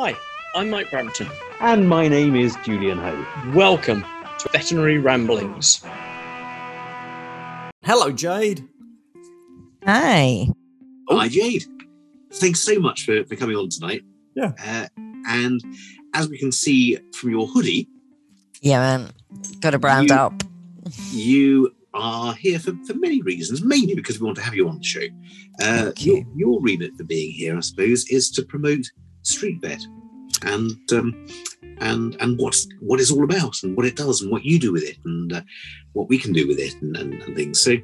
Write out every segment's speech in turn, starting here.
Hi, I'm Mike Brampton. And my name is Julian Ho. Welcome to Veterinary Ramblings. Hello, Jade. Hi. Hi, Jade. Thanks so much for, for coming on tonight. Yeah. Uh, and as we can see from your hoodie, Yeah, man. Got to brand You- up. you are here for, for many reasons, mainly because we want to have you on the show. Uh, Thank your, you. your remit for being here, I suppose, is to promote Street Vet and um, and and what what it's all about and what it does and what you do with it and uh, what we can do with it and, and, and things. So,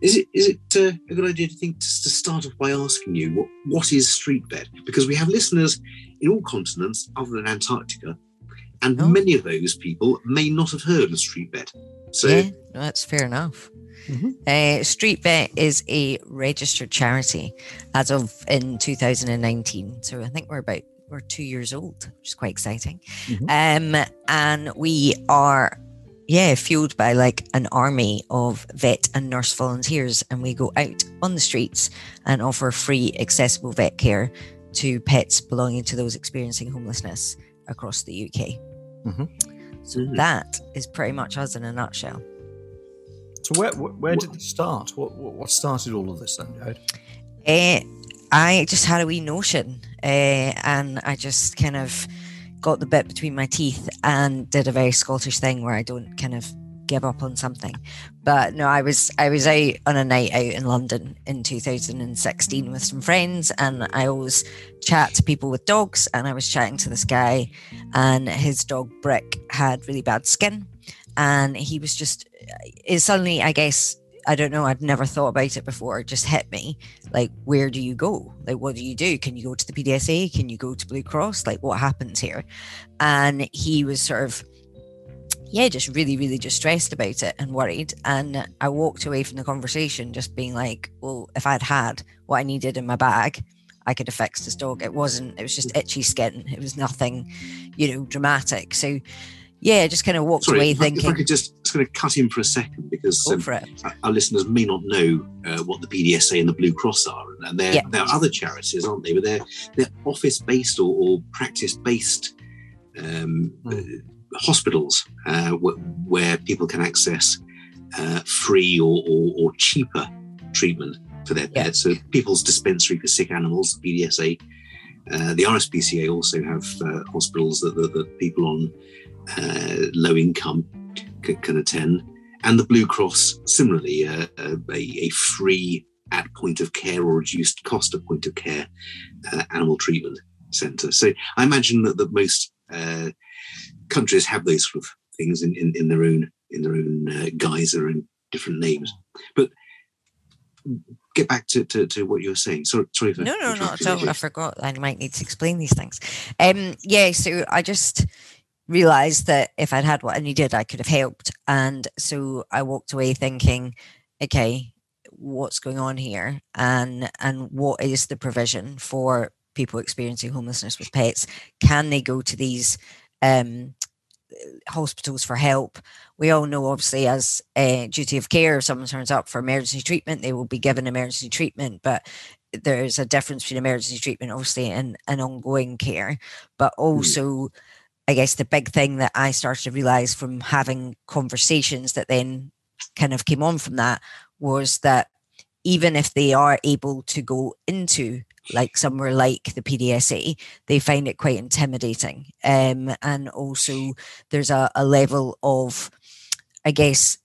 is it is it uh, a good idea to think to, to start off by asking you what what is Street Vet? Because we have listeners in all continents other than Antarctica, and Oh. many of those people may not have heard of Street Vet. So. yeah, that's fair enough. Mhm. Uh, Street Vet is a registered charity as of in 2019. So I think we're about we're two years old, which is quite exciting. Um, and we are yeah fueled by like an army of vet and nurse volunteers, and we go out on the streets and offer free accessible vet care to pets belonging to those experiencing homelessness across the UK. Mhm. So that is pretty much us in a nutshell. So where where, did it start? What, what what started all of this then, Jade? Uh, I just had a wee notion, uh, and I just kind of got the bit between my teeth and did a very Scottish thing where I don't kind of give up on something. But no, I was I was out on a night out in London in 2016 with some friends, and I always chat to people with dogs. And I was chatting to this guy, and his dog Brick had really bad skin, and he was just it suddenly I guess. I don't know. I'd never thought about it before. It just hit me like where do you go? Like what do you do? Can you go to the pdsa can you go to blue cross? Like what happens here? And he was sort of yeah just really really distressed about it and worried. And i walked away from the conversation just being like well if i'd had what i needed in my bag i could have fixed his dog it wasn't it was just mm. itchy skin. It was nothing you know dramatic. So yeah just kind of walked Sorry, away if I, if I thinking could just, just going to cut in for a second because um, for our- our listeners may not know uh, what the PDSA and the Blue Cross are, and they're, Yeah. they're other charities, aren't they? But they're they're office based or, or practice based um, uh, hospitals uh, wh- where people can access uh, free or, or, or cheaper treatment for their Yeah. pets. So people's dispensary for sick animals, PDSA. Uh, the RSPCA also have uh, hospitals that, that, that people on uh, low income can, can attend. And the Blue Cross, similarly, uh, uh, a, a free at point of care or reduced cost at point of care uh, animal treatment centre. So I imagine that, that most uh, countries have those sort of things in, in, in their own in their own uh, guise, their own different names. But get back to, to, to what you were saying. Sorry, sorry for No, no, not at all. I forgot. I might need to explain these things. Um, yeah, so I just realized that if I'd had what I needed, I could have helped. And so I walked away thinking, okay, what's going on here? And and what is the provision for people experiencing homelessness with pets? Can they go to these um hospitals for help. We all know, obviously, as a duty of care, if someone turns up for emergency treatment, they will be given emergency treatment. But there's a difference between emergency treatment, obviously, and, and ongoing care. But also, I guess the big thing that I started to realize from having conversations that then kind of came on from that was that even if they are able to go into like somewhere like the PDSA, they find it quite intimidating. Um, and also, there's a, a level of, I guess,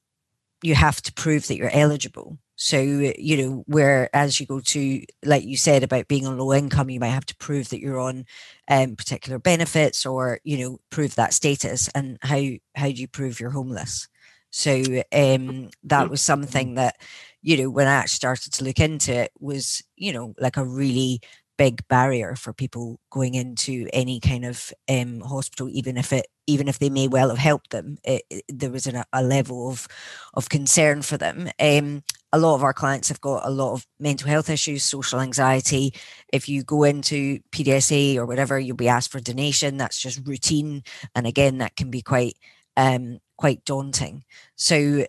you have to prove that you're eligible. So, you know, where as you go to, like you said about being on low income, you might have to prove that you're on um, particular benefits or, you know, prove that status. And how how do you prove you're homeless? So um, that was something that, you know, when I actually started to look into it, was you know like a really big barrier for people going into any kind of um, hospital, even if it even if they may well have helped them. It, it- there was an, a level of of concern for them. Um, a lot of our clients have got a lot of mental health issues, social anxiety. If you go into PDSA or whatever, you'll be asked for donation. That's just routine, and again, that can be quite um, quite daunting. So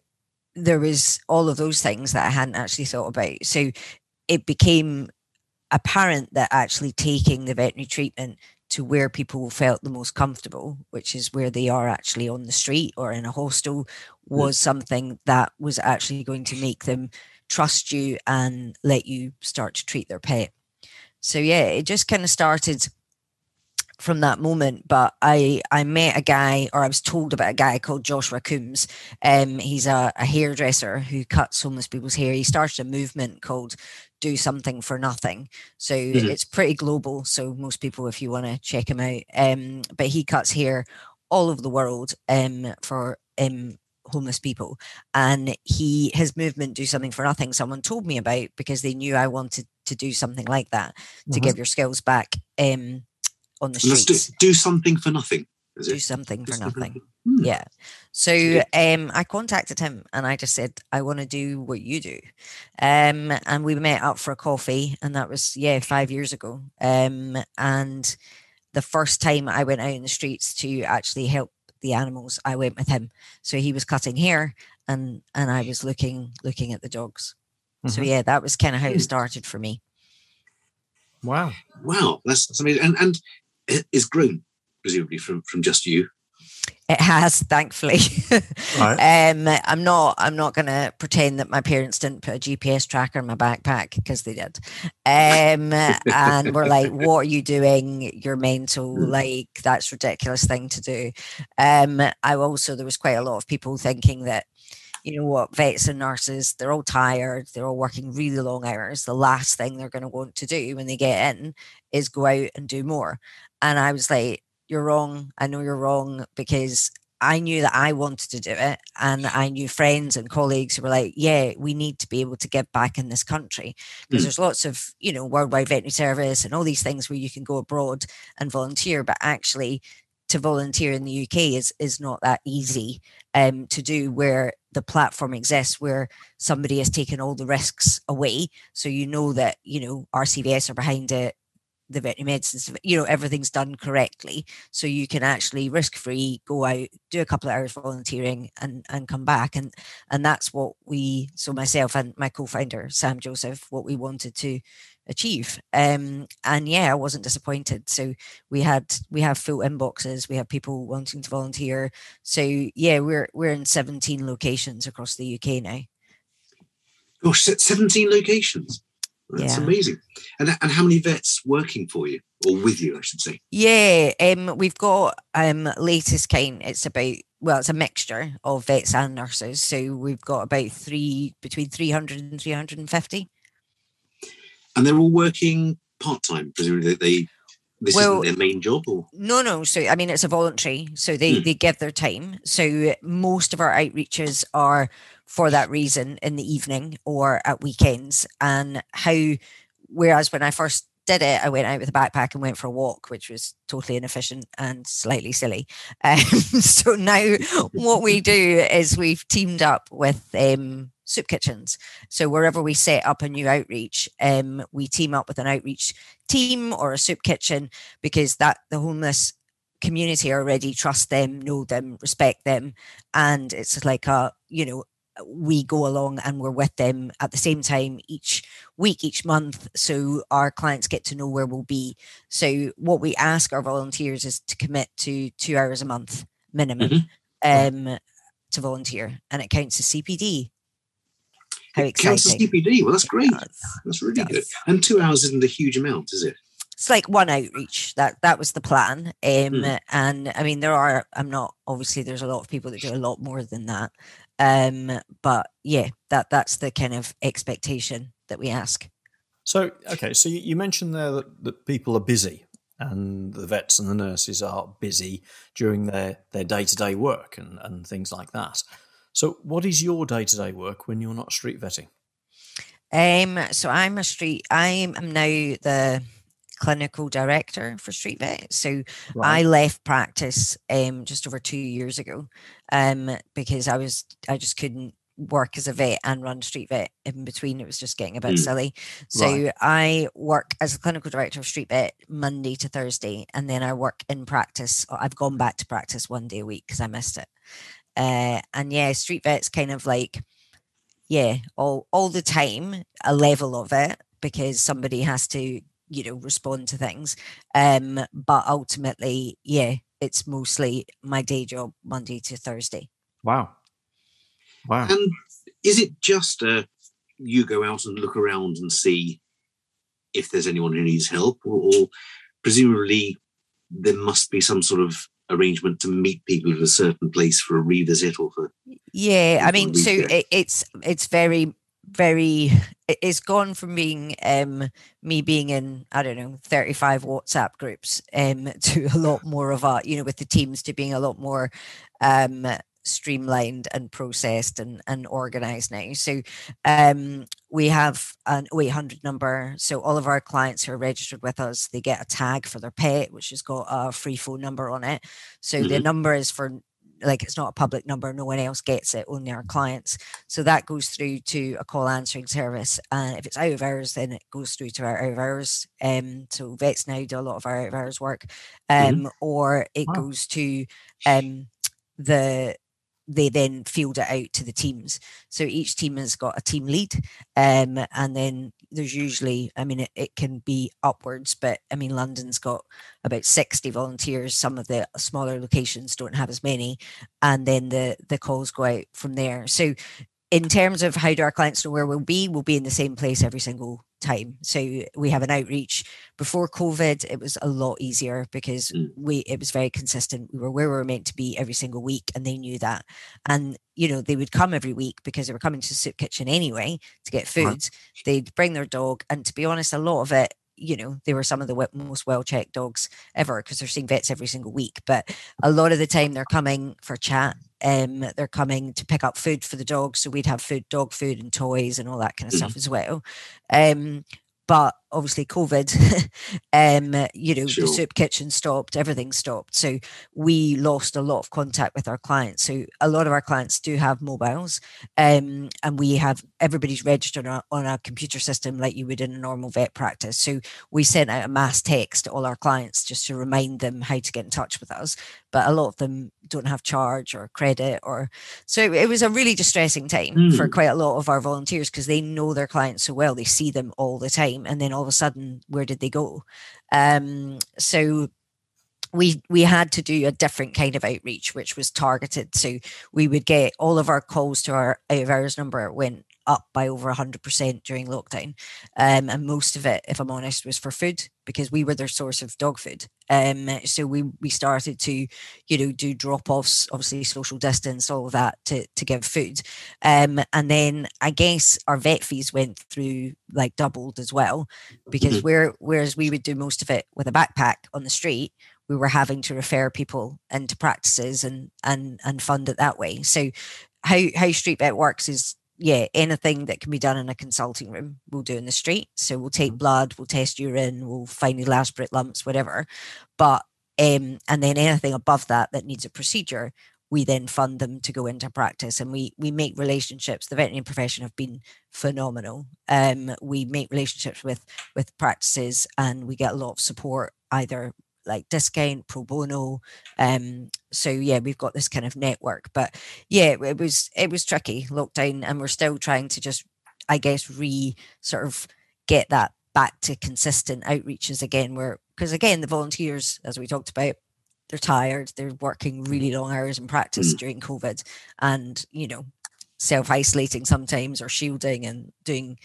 there was all of those things that I hadn't actually thought about. So it became apparent that actually taking the veterinary treatment to where people felt the most comfortable, which is where they are actually on the street or in a hostel, was something that was actually going to make them trust you and let you start to treat their pet. So yeah, it just kind of started from that moment. But I I met a guy, or I was told about a guy called Joshua Coombs. Um, he's a, a hairdresser who cuts homeless people's hair. He started a movement called "Do Something for Nothing." So Mhm. it's pretty global. So most people, if you want to check him out, um, but he cuts hair all over the world um for um homeless people and he his movement do something for nothing someone told me about because they knew i wanted to do something like that to Mhm. give your skills back um on the And let's do, streets do something for nothing. Do something for nothing Hmm. yeah so um i contacted him and i just said i want to do what you do um and we met up for a coffee and that was yeah five years ago um and the first time i went out in the streets to actually help the animals i went with him so he was cutting hair and and i was looking looking at the dogs so Mhm. yeah that was kind of how it started for me Wow. Wow, that's, that's amazing. And and it is grown presumably from from just you. It has, thankfully. Right. um, I'm not. I'm not going to pretend that my parents didn't put a GPS tracker in my backpack because they did. Um, and we're like, "What are you doing? You're mental. Like that's ridiculous thing to do." Um, I also there was quite a lot of people thinking that. You know what, vets and nurses, they're all tired. They're all working really long hours. The last thing they're going to want to do when they get in is go out and do more. And I was like, you're wrong. I know you're wrong because I knew that I wanted to do it. And I knew friends and colleagues who were like, yeah, we need to be able to give back in this country. Because Mm. there's lots of, you know, worldwide veterinary service and all these things where you can go abroad and volunteer. But actually, to volunteer in the UK is is not that easy um, to do where the platform exists where somebody has taken all the risks away. So you know that, you know, RCVS are behind it, the veterinary medicines, you know, everything's done correctly. So you can actually risk free go out, do a couple of hours volunteering and and come back. And and that's what we so myself and my co-founder, Sam Joseph, what we wanted to achieve. Um and yeah, I wasn't disappointed. So we had we have full inboxes, we have people wanting to volunteer. So yeah, we're we're in 17 locations across the UK now. Gosh, 17 locations. That's Yeah. amazing. And and how many vets working for you or with you, I should say? Yeah, um, we've got um latest kind. It's about well, it's a mixture of vets and nurses. So we've got about three between 300 and 350. And they're all working part time. Presumably, they, they this Well- isn't their main job, or No, no. So I mean, it's a voluntary. So they Hmm. they give their time. So most of our outreaches are for that reason in the evening or at weekends. And how, whereas when I first did it, I went out with a backpack and went for a walk, which was totally inefficient and slightly silly. Um, so now what we do is we've teamed up with um, soup kitchens. So wherever we set up a new outreach, um, we team up with an outreach team or a soup kitchen because that the homeless community already trust them, know them, respect them, and it's like a you know we go along and we're with them at the same time each week, each month, so our clients get to know where we'll be. So what we ask our volunteers is to commit to two hours a month minimum um, to volunteer, and it counts as CPD. How it counts as! CPD. Well, that's great. That's really good. And two hours isn't a huge amount, is it? it's like one outreach that that was the plan um Mm. and i mean there are i'm not obviously there's a lot of people that do a lot more than that um but yeah that that's the kind of expectation that we ask So, okay, so you mentioned there that, that people are busy and the vets and the nurses are busy during their, their day-to-day work and, and things like that. So what is your day-to-day work when you're not street vetting? um so i'm a street i'm i'm now the clinical director for street vet so I left practice um just over two years ago um because I was I just couldn't work as a vet and run street vet in between. It was just getting a bit Mm. silly. So Right. I work as a clinical director of street vet Monday to Thursday, and then I work in practice. I've gone back to practice one day a week because I missed it. Uh, and yeah, street vet's kind of like yeah, all all the time a level of it because somebody has to you know respond to things um but ultimately yeah it's mostly my day job monday to thursday Wow. Wow. And is it just uh, you go out and look around and see if there's anyone who needs help, or, or presumably there must be some sort of arrangement to meet people at a certain place for a revisit or for yeah i mean so it, it's it's very very it- it's gone from being um me being in i don't know 35 whatsapp groups um to a lot more of a you know with the teams to being a lot more um streamlined and processed and, and organized now. So um we have an 0800 number. So all of our clients who are registered with us they get a tag for their pet which has got a free phone number on it. So the Mhm. number is for like it's not a public number no one else gets it only our clients so that goes through to a call answering service and if it's out of hours then it goes through to our out of hours um so vets now do a lot of our out of hours work um Mhm. or it Wow. goes to um the they then field it out to the teams. So each team has got a team lead um and then there's usually i mean it, it can be upwards but i mean london's got about 60 volunteers. Some of the smaller locations don't have as many and then the the calls go out from there. So in terms of how do our clients know where we'll be we'll be in the same place every single time. So we have an outreach. Before covid it was a lot easier because Mm. we it was very consistent. We were where we were meant to be every single week and they knew that. And you know they would come every week because they were coming to the soup kitchen anyway to get food. Right. they'd bring their dog and to be honest a lot of it you know they were some of the most well checked dogs ever because they're seeing vets every single week but a lot of the time they're coming for chat um they're coming to pick up food for the dog so we'd have food dog food and toys and all that kind of stuff as well. Um but obviously covid um you know Sure. the soup kitchen stopped everything stopped. So we lost a lot of contact with our clients. So a lot of our clients do have mobiles um and we have everybody's registered on a, on a computer system like you would in a normal vet practice. So we sent out a mass text to all our clients just to remind them how to get in touch with us but a lot of them don't have charge or credit or so it, was a really distressing time for Mm. quite a lot of our volunteers because they know their clients so well. They see them all the time. And then all of a sudden where did they go? Um so we we had to do a different kind of outreach which was targeted. So we would get all of our calls to our out hours number went up by over 100% during lockdown. Um, and most of it if i'm honest was for food because we were their source of dog food. Um, so we we started to you know do drop offs obviously social distance all of that to to give food. Um, and then i guess our vet fees went through like doubled as well because Mhm. where whereas we would do most of it with a backpack on the street we were having to refer people into practices and and and fund it that way. So how how street vet works is yeah anything that can be done in a consulting room we'll do in the street. So we'll take blood we'll test urine we'll find needle aspirate lumps whatever. But um and then anything above that that needs a procedure we then fund them to go into practice. And we we make relationships the veterinary profession have been phenomenal. Um we make relationships with with practices and we get a lot of support either like discount pro bono um so yeah we've got this kind of network but yeah it was it was tricky lockdown and we're still trying to just i guess re sort of get that back to consistent outreaches again where because again the volunteers as we talked about they're tired they're working really long hours in practice Mm. during covid and you know self-isolating sometimes or shielding and doing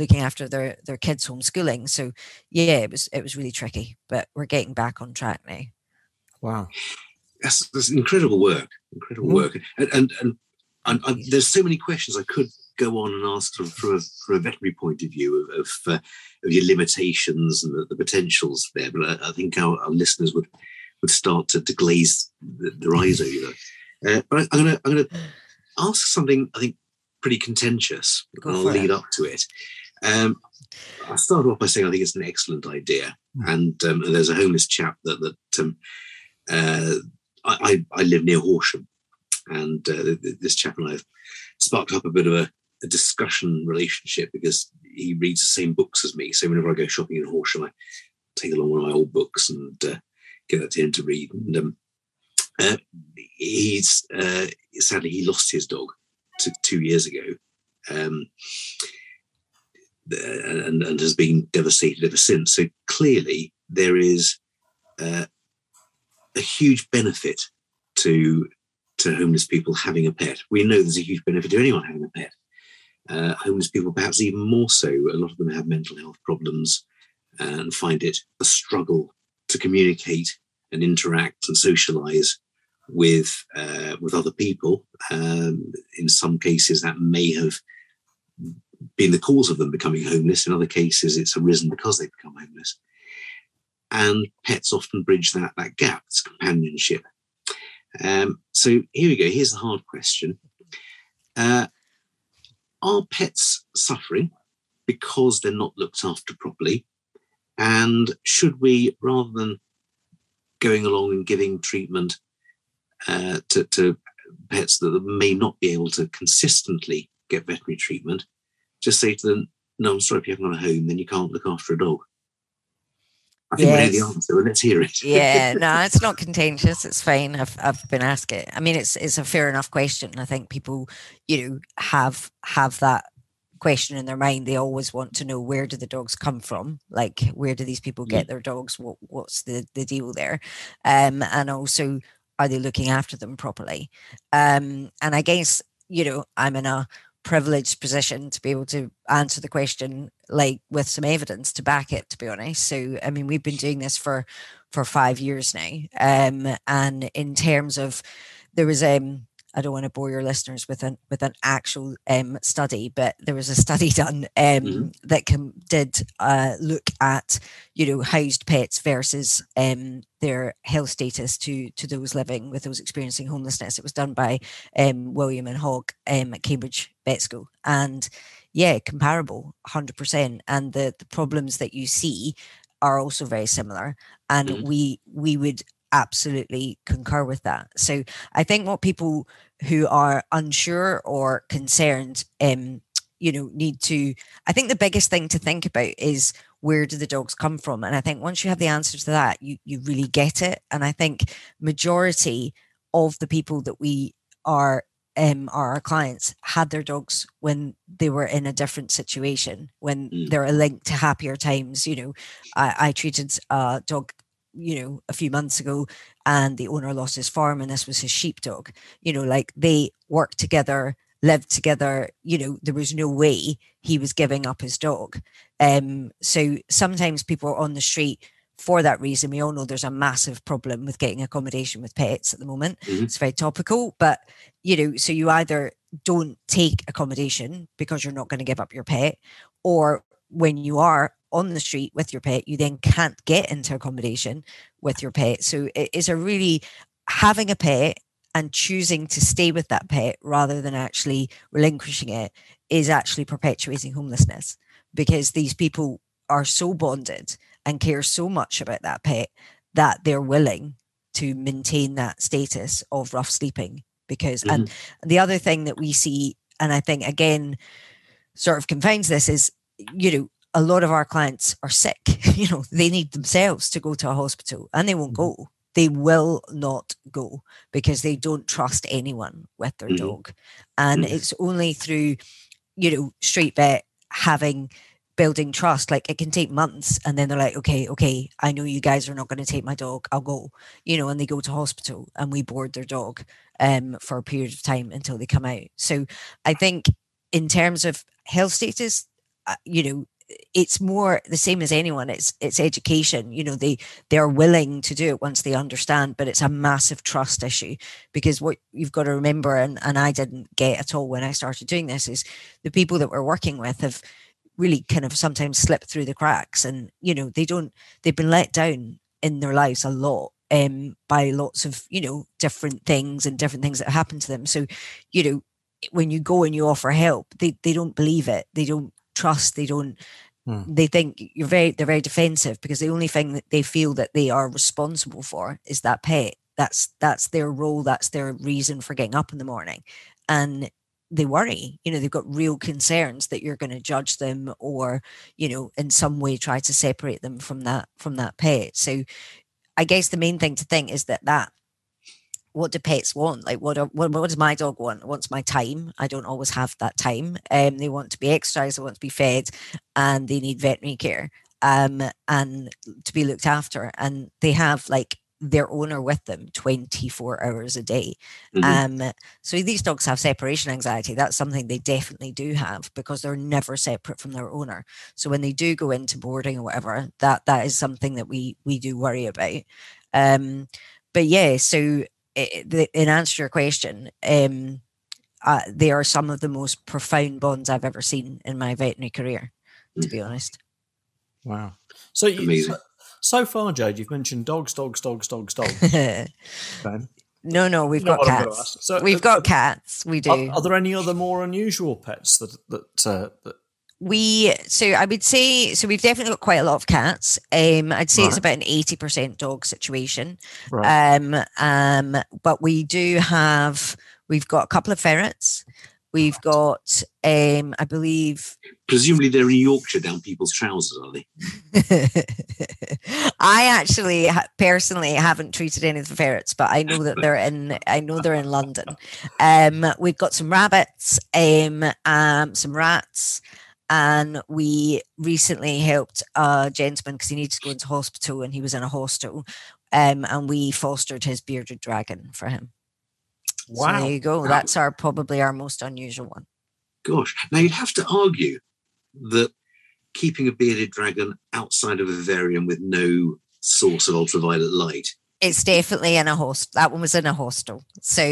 looking after their their kids homeschooling so yeah it was it was really tricky but we're getting back on track now Wow. that's, that's incredible work incredible Mm. work and and, and, and, and there's so many questions i could go on and ask from, from, a, from a veterinary point of view of, of, uh, of your limitations and the, the potentials there but i, I think our, our listeners would would start to, to glaze th- their eyes over uh, but I, i'm gonna i'm gonna ask something i think pretty contentious Go and i'll for it. lead up to it um, i'll start off by saying i think it's an excellent idea and um, there's a homeless chap that that um, uh, I, I I live near Horsham, and uh, th- th- this chap and I have sparked up a bit of a, a discussion relationship because he reads the same books as me. So whenever I go shopping in Horsham, I take along one of my old books and uh, get that to him to read. And um, uh, he's uh, sadly he lost his dog two years ago. Um, and, and has been devastated ever since. So clearly, there is uh, a huge benefit to to homeless people having a pet. We know there's a huge benefit to anyone having a pet. Uh, homeless people, perhaps even more so. A lot of them have mental health problems and find it a struggle to communicate and interact and socialize with uh, with other people. Um, in some cases, that may have been the cause of them becoming homeless. In other cases, it's arisen because they become homeless. And pets often bridge that that gap. It's companionship. Um, so here we go. Here's the hard question: uh, Are pets suffering because they're not looked after properly? And should we, rather than going along and giving treatment uh, to, to pets that may not be able to consistently get veterinary treatment, just say to them, "No, I'm sorry if you haven't got a home, then you can't look after a dog." I think yes. we know the answer, and let's hear it. yeah, no, it's not contentious. It's fine. I've I've been asked it. I mean, it's it's a fair enough question. I think people, you know, have have that question in their mind. They always want to know where do the dogs come from? Like, where do these people get mm. their dogs? What what's the the deal there? Um, and also, are they looking after them properly? Um, and I guess you know, I'm in a privileged position to be able to answer the question like with some evidence to back it to be honest. So i mean we've been doing this for for five years now. Um and in terms of there was um I don't want to bore your listeners with an with an actual um, study, but there was a study done um, mm-hmm. that did uh, look at you know housed pets versus um, their health status to to those living with those experiencing homelessness. It was done by um, William and Hogg um, at Cambridge Vet School, and yeah, comparable, hundred percent. And the the problems that you see are also very similar and mm-hmm. we we would absolutely concur with that. So I think what people who are unsure or concerned, um, you know, need to. I think the biggest thing to think about is where do the dogs come from, and I think once you have the answer to that, you you really get it. And I think majority of the people that we are um, are our clients had their dogs when they were in a different situation, when mm. they're linked to happier times. You know, I, I treated a dog you know a few months ago and the owner lost his farm and this was his sheepdog. You know like they worked together lived together you know there was no way he was giving up his dog. Um so sometimes people are on the street for that reason. We all know there's a massive problem with getting accommodation with pets at the moment. Mm-hmm. it's very topical but you know so you either don't take accommodation because you're not going to give up your pet or when you are on the street with your pet, you then can't get into accommodation with your pet. So it is a really having a pet and choosing to stay with that pet rather than actually relinquishing it is actually perpetuating homelessness because these people are so bonded and care so much about that pet that they're willing to maintain that status of rough sleeping because mm-hmm. and the other thing that we see and i think again sort of confines this is you know a lot of our clients are sick. You know, they need themselves to go to a hospital and they won't mm-hmm. go. They will not go because they don't trust anyone with their mm-hmm. dog. And mm-hmm. it's only through, you know, street vet having building trust. Like it can take months and then they're like, okay, okay, I know you guys are not going to take my dog. I'll go, you know, and they go to hospital and we board their dog um, for a period of time until they come out. So I think in terms of health status, you know, it's more the same as anyone it's it's education you know they they're willing to do it once they understand but it's a massive trust issue because what you've got to remember and, and i didn't get at all when i started doing this is the people that we're working with have really kind of sometimes slipped through the cracks and you know they don't they've been let down in their lives a lot um, by lots of you know different things and different things that happen to them. So you know when you go and you offer help they, they don't believe it they don't trust they don't hmm. they think you're very they're very defensive because the only thing that they feel that they are responsible for is that pet. That's that's their role that's their reason for getting up in the morning. And they worry you know they've got real concerns that you're going to judge them or you know in some way try to separate them from that from that pet. So i guess the main thing to think is that that what do pets want? Like, what, are- what, what does my dog want? It wants my time. I don't always have that time. Um, they want to be exercised, they want to be fed, and they need veterinary care um, and to be looked after. And they have like their owner with them 24 hours a day. Mhm. Um, so these dogs have separation anxiety. That's something they definitely do have because they're never separate from their owner. So when they do go into boarding or whatever, that that is something that we we do worry about. Um, but yeah, so in answer to your question, um, uh, they are some of the most profound bonds I've ever seen in my veterinary career. To be honest, Wow. So, you, so, so far, Jade, you've mentioned dogs, dogs, dogs, dogs, dogs. no, no, we've You know got what I'm gonna cats. So, We've uh, got cats. We do. Are, are there any other more unusual pets that that, uh, that we so I would say so we've definitely got quite a lot of cats. Um, I'd say it's about an eighty percent dog situation. right? Um, um, but we do have we've got a couple of ferrets. We've got um, I believe Presumably they're in Yorkshire down people's trousers, are they? I actually personally haven't treated any of the ferrets, but I know that they're in. I know they're in London. Um, we've got some rabbits, um, um, some rats, and we recently helped a gentleman because he needed to go into hospital, and he was in a hostel, um, and we fostered his bearded dragon for him. So wow. there you go. That's our probably our most unusual one. Gosh. Now you'd have to argue that keeping a bearded dragon outside of a vivarium with no source of ultraviolet light. It's definitely in a host. That one was in a hostel. So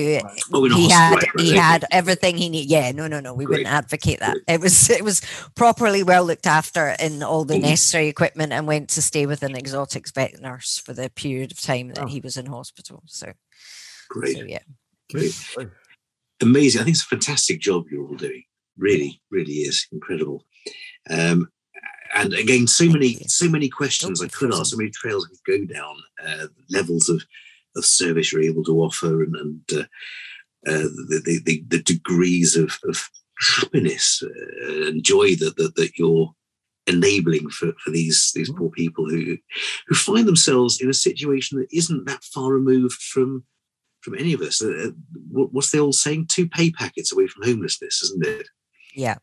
Oh, a he hostel, had right, right, he okay. had everything he needed. Yeah, no, no, no. We Great, wouldn't advocate that. It was it was properly well looked after in all the necessary equipment and went to stay with an exotics vet nurse for the period of time that Oh. he was in hospital. So, Great. so yeah. Good. Amazing. I think it's a fantastic job you're all doing. Really, really is incredible. Um, and again, so many, so many questions I could ask, so many trails I could go down, uh, levels of, of service you're able to offer, and, and uh, uh, the, the, the, degrees of, of happiness uh, and joy that, that that you're enabling for, for these these poor people who who find themselves in a situation that isn't that far removed from from any of us. Uh, what- what's the old saying? Two pay packets away from homelessness, isn't it? Yeah.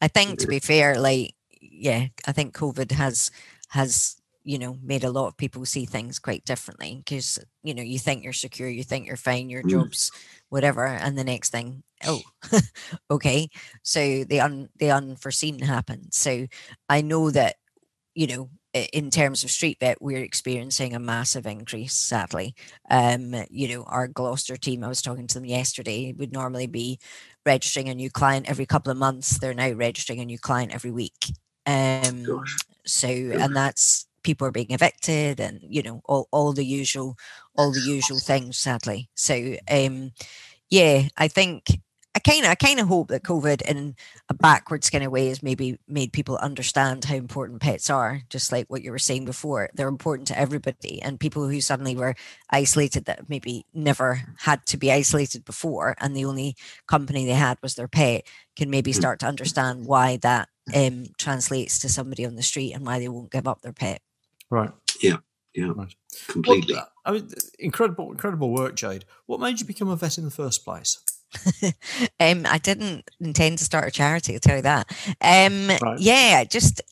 I think to be fair, like yeah, I think COVID has has you know made a lot of people see things quite differently because you know you think you're secure, you think you're fine, your Mm. job's whatever, and the next thing, oh, okay. So the un the unforeseen happens. So I know that you know in terms of street vet we're experiencing a massive increase sadly um you know our gloucester team i was talking to them yesterday would normally be registering a new client every couple of months they're now registering a new client every week um Gosh. so and that's people are being evicted and you know all, all the usual all the usual things sadly so um yeah i think i kind of i kind of hope that covid in a backwards kind of way has maybe made people understand how important pets are just like what you were saying before they're important to everybody and people who suddenly were isolated that maybe never had to be isolated before and the only company they had was their pet can maybe Mm. start to understand why that um, translates to somebody on the street and why they won't give up their pet Right. Yeah, Well, completely. uh, I mean, incredible, incredible work, Jade. What made you become a vet in the first place? um, I didn't intend to start a charity. I'll tell you that. Um, Right. yeah, just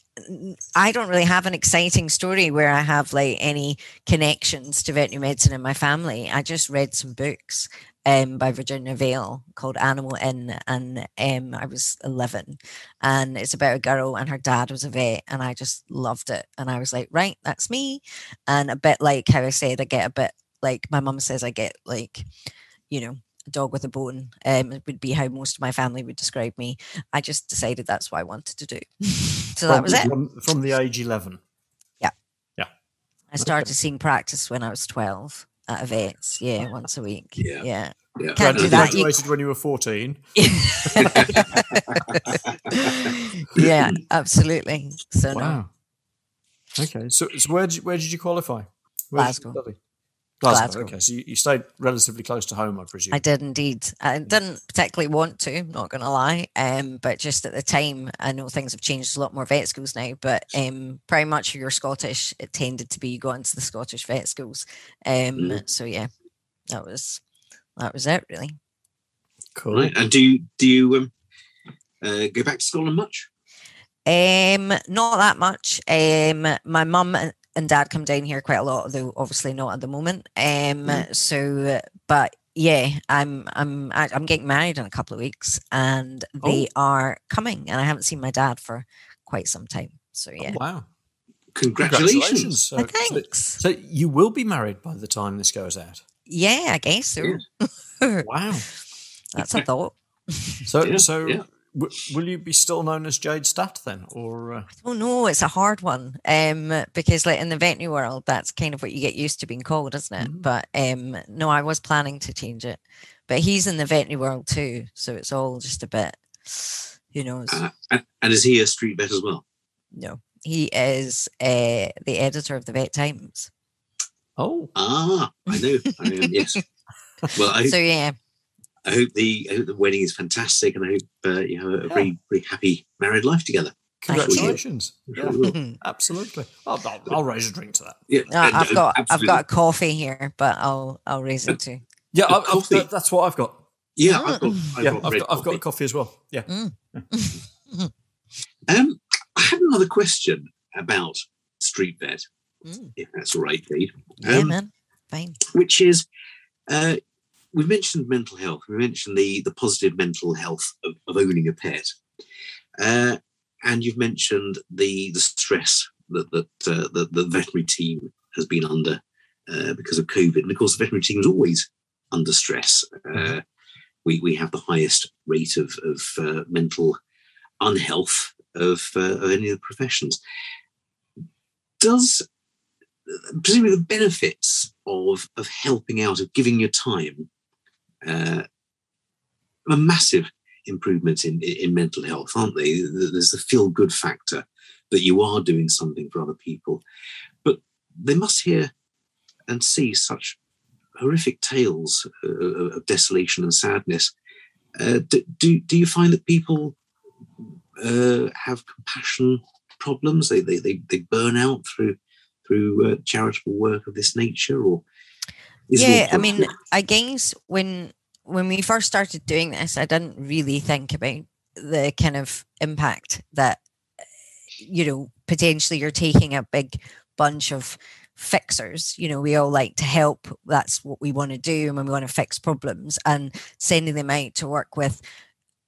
I don't really have an exciting story where I have like any connections to veterinary medicine in my family. I just read some books um, by Virginia Vail called Animal Inn, and um, I was eleven, and it's about a girl and her dad was a vet, and I just loved it, and I was like, right, that's me, and a bit like how I said, I get a bit like my mum says, I get like, you know a dog with a bone um, it would be how most of my family would describe me. I just decided that's what I wanted to do. so that was it. From, from the age 11. Yeah. Yeah. I started seeing practice when I was 12 at a vet's. Yeah, once a week. Yeah. Yeah. Yeah. Can't do that. You- graduated when you were 14. yeah, absolutely. So no. Wow. Okay. So, so where, did you, where did you qualify? Where did you Glasgow. study? Glasgow. Glasgow. Okay. So you, you stayed relatively close to home, I presume. I did indeed. I didn't particularly want to, not going to lie. Um, but just at the time, I know things have changed. There's a lot more vet schools now, but um, pretty much if you're Scottish, it tended to be you go into the Scottish vet schools. Um, Mm. so yeah, that was that was it really. Cool. Right. And do you, do you um, uh, go back to Scotland much? Um, not that much. Um, my mum and and dad come down here quite a lot, though obviously not at the moment. Um, so but yeah, I'm I'm I- I'm getting married in a couple of weeks, and they are coming, and I haven't seen my dad for quite some time. So yeah, Oh, wow. Congratulations. So, Uh, so, thanks. so you will be married by the time this goes out. Yeah, I guess so. Wow. That's a thought. So, Yeah, so yeah. W- will you be still known as Jade Statt then, or uh, Oh no, it's a hard one. Um, because like in the veterinary world, that's kind of what you get used to being called, isn't it? Mhm. But um, no, I was planning to change it, but he's in the veterinary world too, so it's all just a bit. Who knows? Uh, and, and is he a street vet as well? no, he is uh, the editor of the Vet Times. oh, Ah, I know. I know yes. Well, I, So yeah, I hope the I hope the wedding is fantastic, and I hope uh, you have a, a Yeah. very very happy married life together. Congratulations! Yeah, absolutely. I'll, I'll, I'll raise a drink to that. Yeah, No, I've uh, got I've got coffee here, but I'll I'll raise it too. Yeah, A I, I've, coffee. that, that's what I've got. Yeah, I've got. I've yeah, got I've red got, I've got coffee. a coffee as well. Yeah. Um, I had another question about street vet, Mm. if that's all right, Jade. Yeah, Um, man, fine. which is uh, we mentioned mental health. We mentioned the the positive mental health of, of owning a pet, uh, and you've mentioned the the stress that that uh, the, the veterinary team has been under uh, because of COVID. And of course, the veterinary team is always under stress. Uh, we we have the highest rate of of uh, mental unhealth of, uh, of any of the professions. Does presumably the benefits of of helping out, of giving your time, uh, a massive improvement in in mental health, aren't they? There's the feel good factor that you are doing something for other people, but they must hear and see such horrific tales uh, of desolation and sadness. Uh, do, do do you find that people uh, have compassion problems? They, they they they burn out through through uh, charitable work of this nature, or yeah i mean i guess when when we first started doing this i didn't really think about the kind of impact that you know potentially you're taking a big bunch of fixers. You know we all like to help. That's what we want to do and we want to fix problems. And sending them out to work with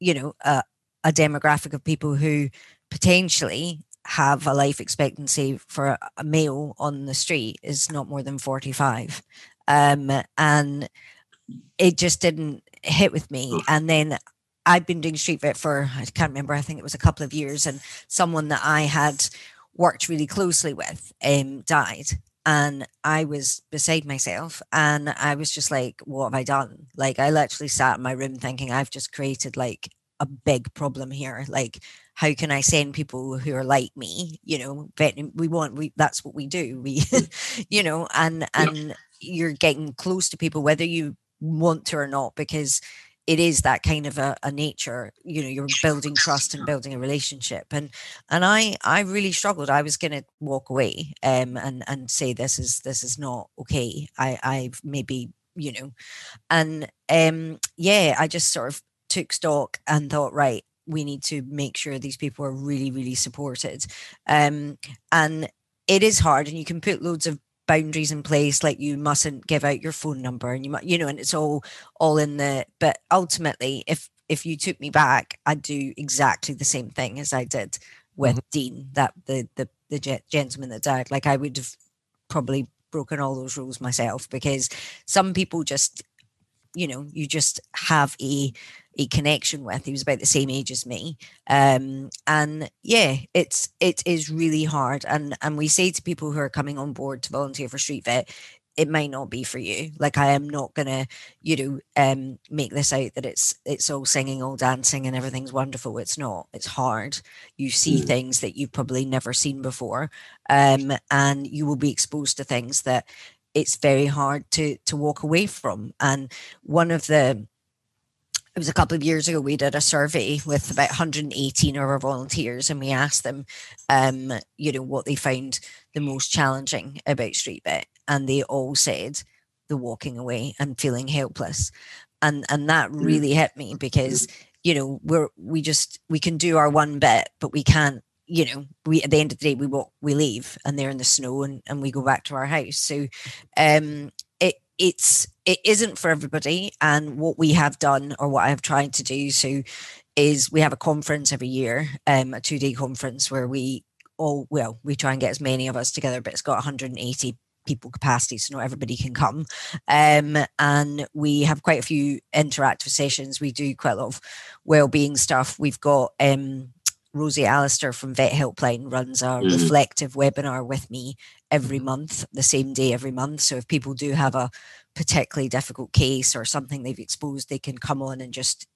you know a, a demographic of people who potentially have a life expectancy for a, a male on the street is not more than 45 um, and it just didn't hit with me. And then I'd been doing street vet for I can't remember. I think it was a couple of years, and someone that I had worked really closely with um, died, and I was beside myself, and I was just like, "What have I done?" Like I literally sat in my room thinking, "I've just created like a big problem here. Like, how can I send people who are like me? You know, vet, we want we that's what we do. We, you know, and and you're getting close to people whether you want to or not because it is that kind of a, a nature you know you're building trust and building a relationship. And and i i really struggled. I was going to walk away um and and say this is this is not okay. I i've maybe you know. And um yeah i just sort of took stock and thought right we need to make sure these people are really really supported. Um and it is hard and you can put loads of boundaries in place like you mustn't give out your phone number and you might you know and it's all all in the but ultimately if if you took me back i'd do exactly the same thing as i did with mm-hmm. dean that the the the gentleman that died. Like i would have probably broken all those rules myself because some people just you know you just have a a connection with. He was about the same age as me. Um and yeah it's it is really hard. And and we say to people who are coming on board to volunteer for street vet it might not be for you. Like i am not gonna you know um make this out that it's it's all singing all dancing and everything's wonderful. It's not. It's hard. You see Mm. things that you've probably never seen before. Um and you will be exposed to things that it's very hard to to walk away from. And one of the it was a couple of years ago we did a survey with about 118 of our volunteers and we asked them um you know what they found the most challenging about street vet and they all said the walking away and feeling helpless and and that Mm. really hit me because you know we're we just we can do our one bit but we can't you know we at the end of the day we walk we leave and they're in the snow and, and we go back to our house so um it's it isn't for everybody. And what we have done or what i've tried to do so is we have a conference every year um a two day conference where we all well we try and get as many of us together but it's got 180 people capacity so not everybody can come. Um and we have quite a few interactive sessions. We do quite a lot of well-being stuff. We've got um Rosie Allister from Vet Helpline runs a Mhm. reflective webinar with me every Mhm. month, the same day every month. So if people do have a particularly difficult case or something they've exposed, they can come on and just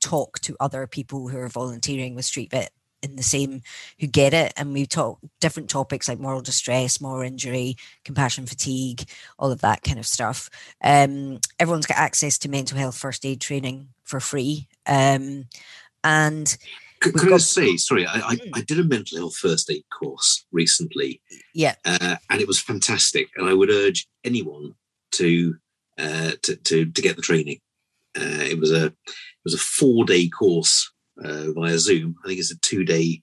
talk to other people who are volunteering with Street Vet in the same who get it. And we talk different topics like moral distress, moral injury, compassion fatigue, all of that kind of stuff. Um, everyone's got access to mental health first aid training for free. Um, and Could, could I got- just say, sorry, I, I, Mm. I did a mental health first aid course recently, yeah, uh, and it was fantastic. And I would urge anyone to uh, to, to to get the training. Uh, it was a it was a four day course uh, via Zoom. I think it's a two day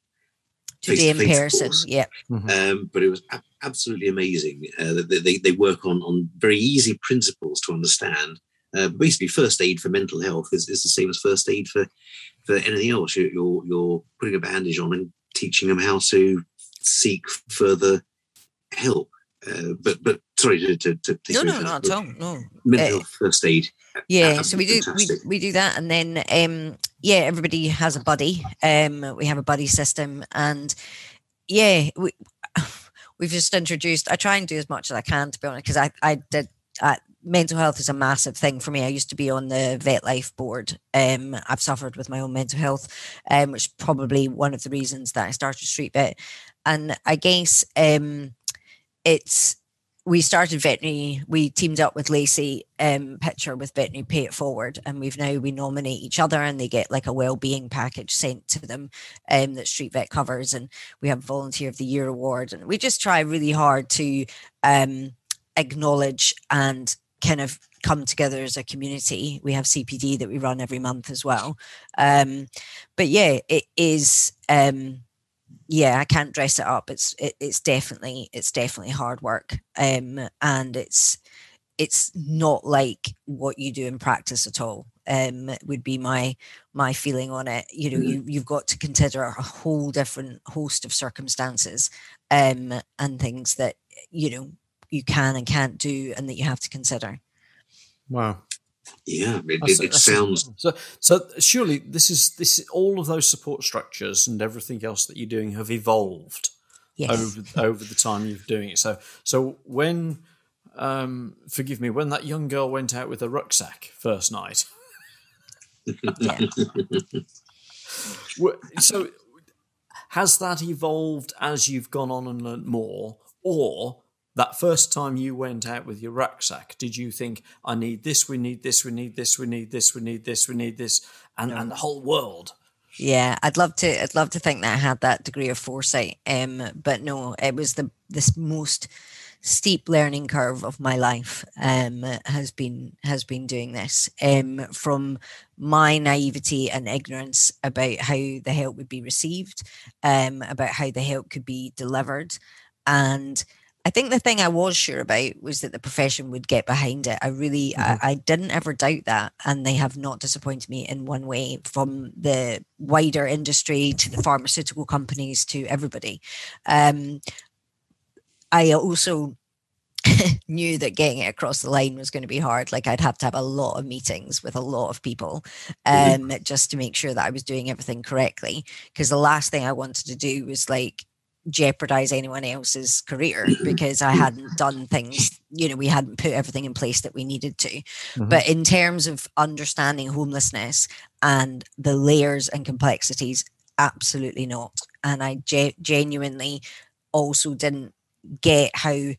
today in face-to-face person. Yeah. um, but it was a- absolutely amazing. Uh, they, they, they work on, on very easy principles to understand. Uh, basically, first aid for mental health is, is the same as first aid for, for anything else. You're, you're, you're putting a bandage on and teaching them how to seek further help. Uh, but but sorry to, to, to No, no, not at all. No. Mental Uh, health first aid. Yeah, so we do we, fantastic. we do that, and then um, yeah, everybody has a buddy. Um, we have a buddy system, and yeah, we we've just introduced. I try and do as much as I can to be honest, because I I did. I, mental health is a massive thing for me. I used to be on the Vetlife board. Um, I've suffered with my own mental health, um, which is probably one of the reasons that I started Street Vet. And I guess um, it's we started veterinary. We teamed up with Lacey um, Pitcher with Veterinary Pay It Forward, and we've now we nominate each other, and they get like a well-being package sent to them um, that Street Vet covers, and we have Volunteer of the Year award, and we just try really hard to um, acknowledge and kind of come together as a community. We have CPD that we run every month as well, um, but yeah, it is. Um, yeah, I can't dress it up. It's it, it's definitely it's definitely hard work, um, and it's it's not like what you do in practice at all. Um, would be my my feeling on it. You know, Mhm. you you've got to consider a whole different host of circumstances, um, and things that you know you can and can't do, and that you have to consider. Wow. Yeah, it, it, it sounds so. So surely this is this is all of those support structures and everything else that you're doing have evolved Yes. over over the time you're doing it. So so when um, forgive me when that young girl went out with a rucksack first night. yeah. So has that evolved as you've gone on and learnt more, or that first time you went out with your rucksack, did you think, I need this, we need this, we need this, we need this, we need this, we need this, and, and the whole world? Yeah, I'd love to. I'd love to think that I had that degree of foresight. Um, but no, it was the this most steep learning curve of my life. Um, has been has been doing this. Um, from my naivety and ignorance about how the help would be received, um, about how the help could be delivered, and I think the thing I was sure about was that the profession would get behind it. I really, I, I didn't ever doubt that, and they have not disappointed me in one way. From the wider industry to the pharmaceutical companies to everybody, um, I also knew that getting it across the line was going to be hard. Like I'd have to have a lot of meetings with a lot of people, um, just to make sure that I was doing everything correctly. Because the last thing I wanted to do was like jeopardize anyone else's career because I hadn't done things, you know, we hadn't put everything in place that we needed to. Mhm. But in terms of understanding homelessness and the layers and complexities, absolutely not. And I ge- genuinely also didn't get how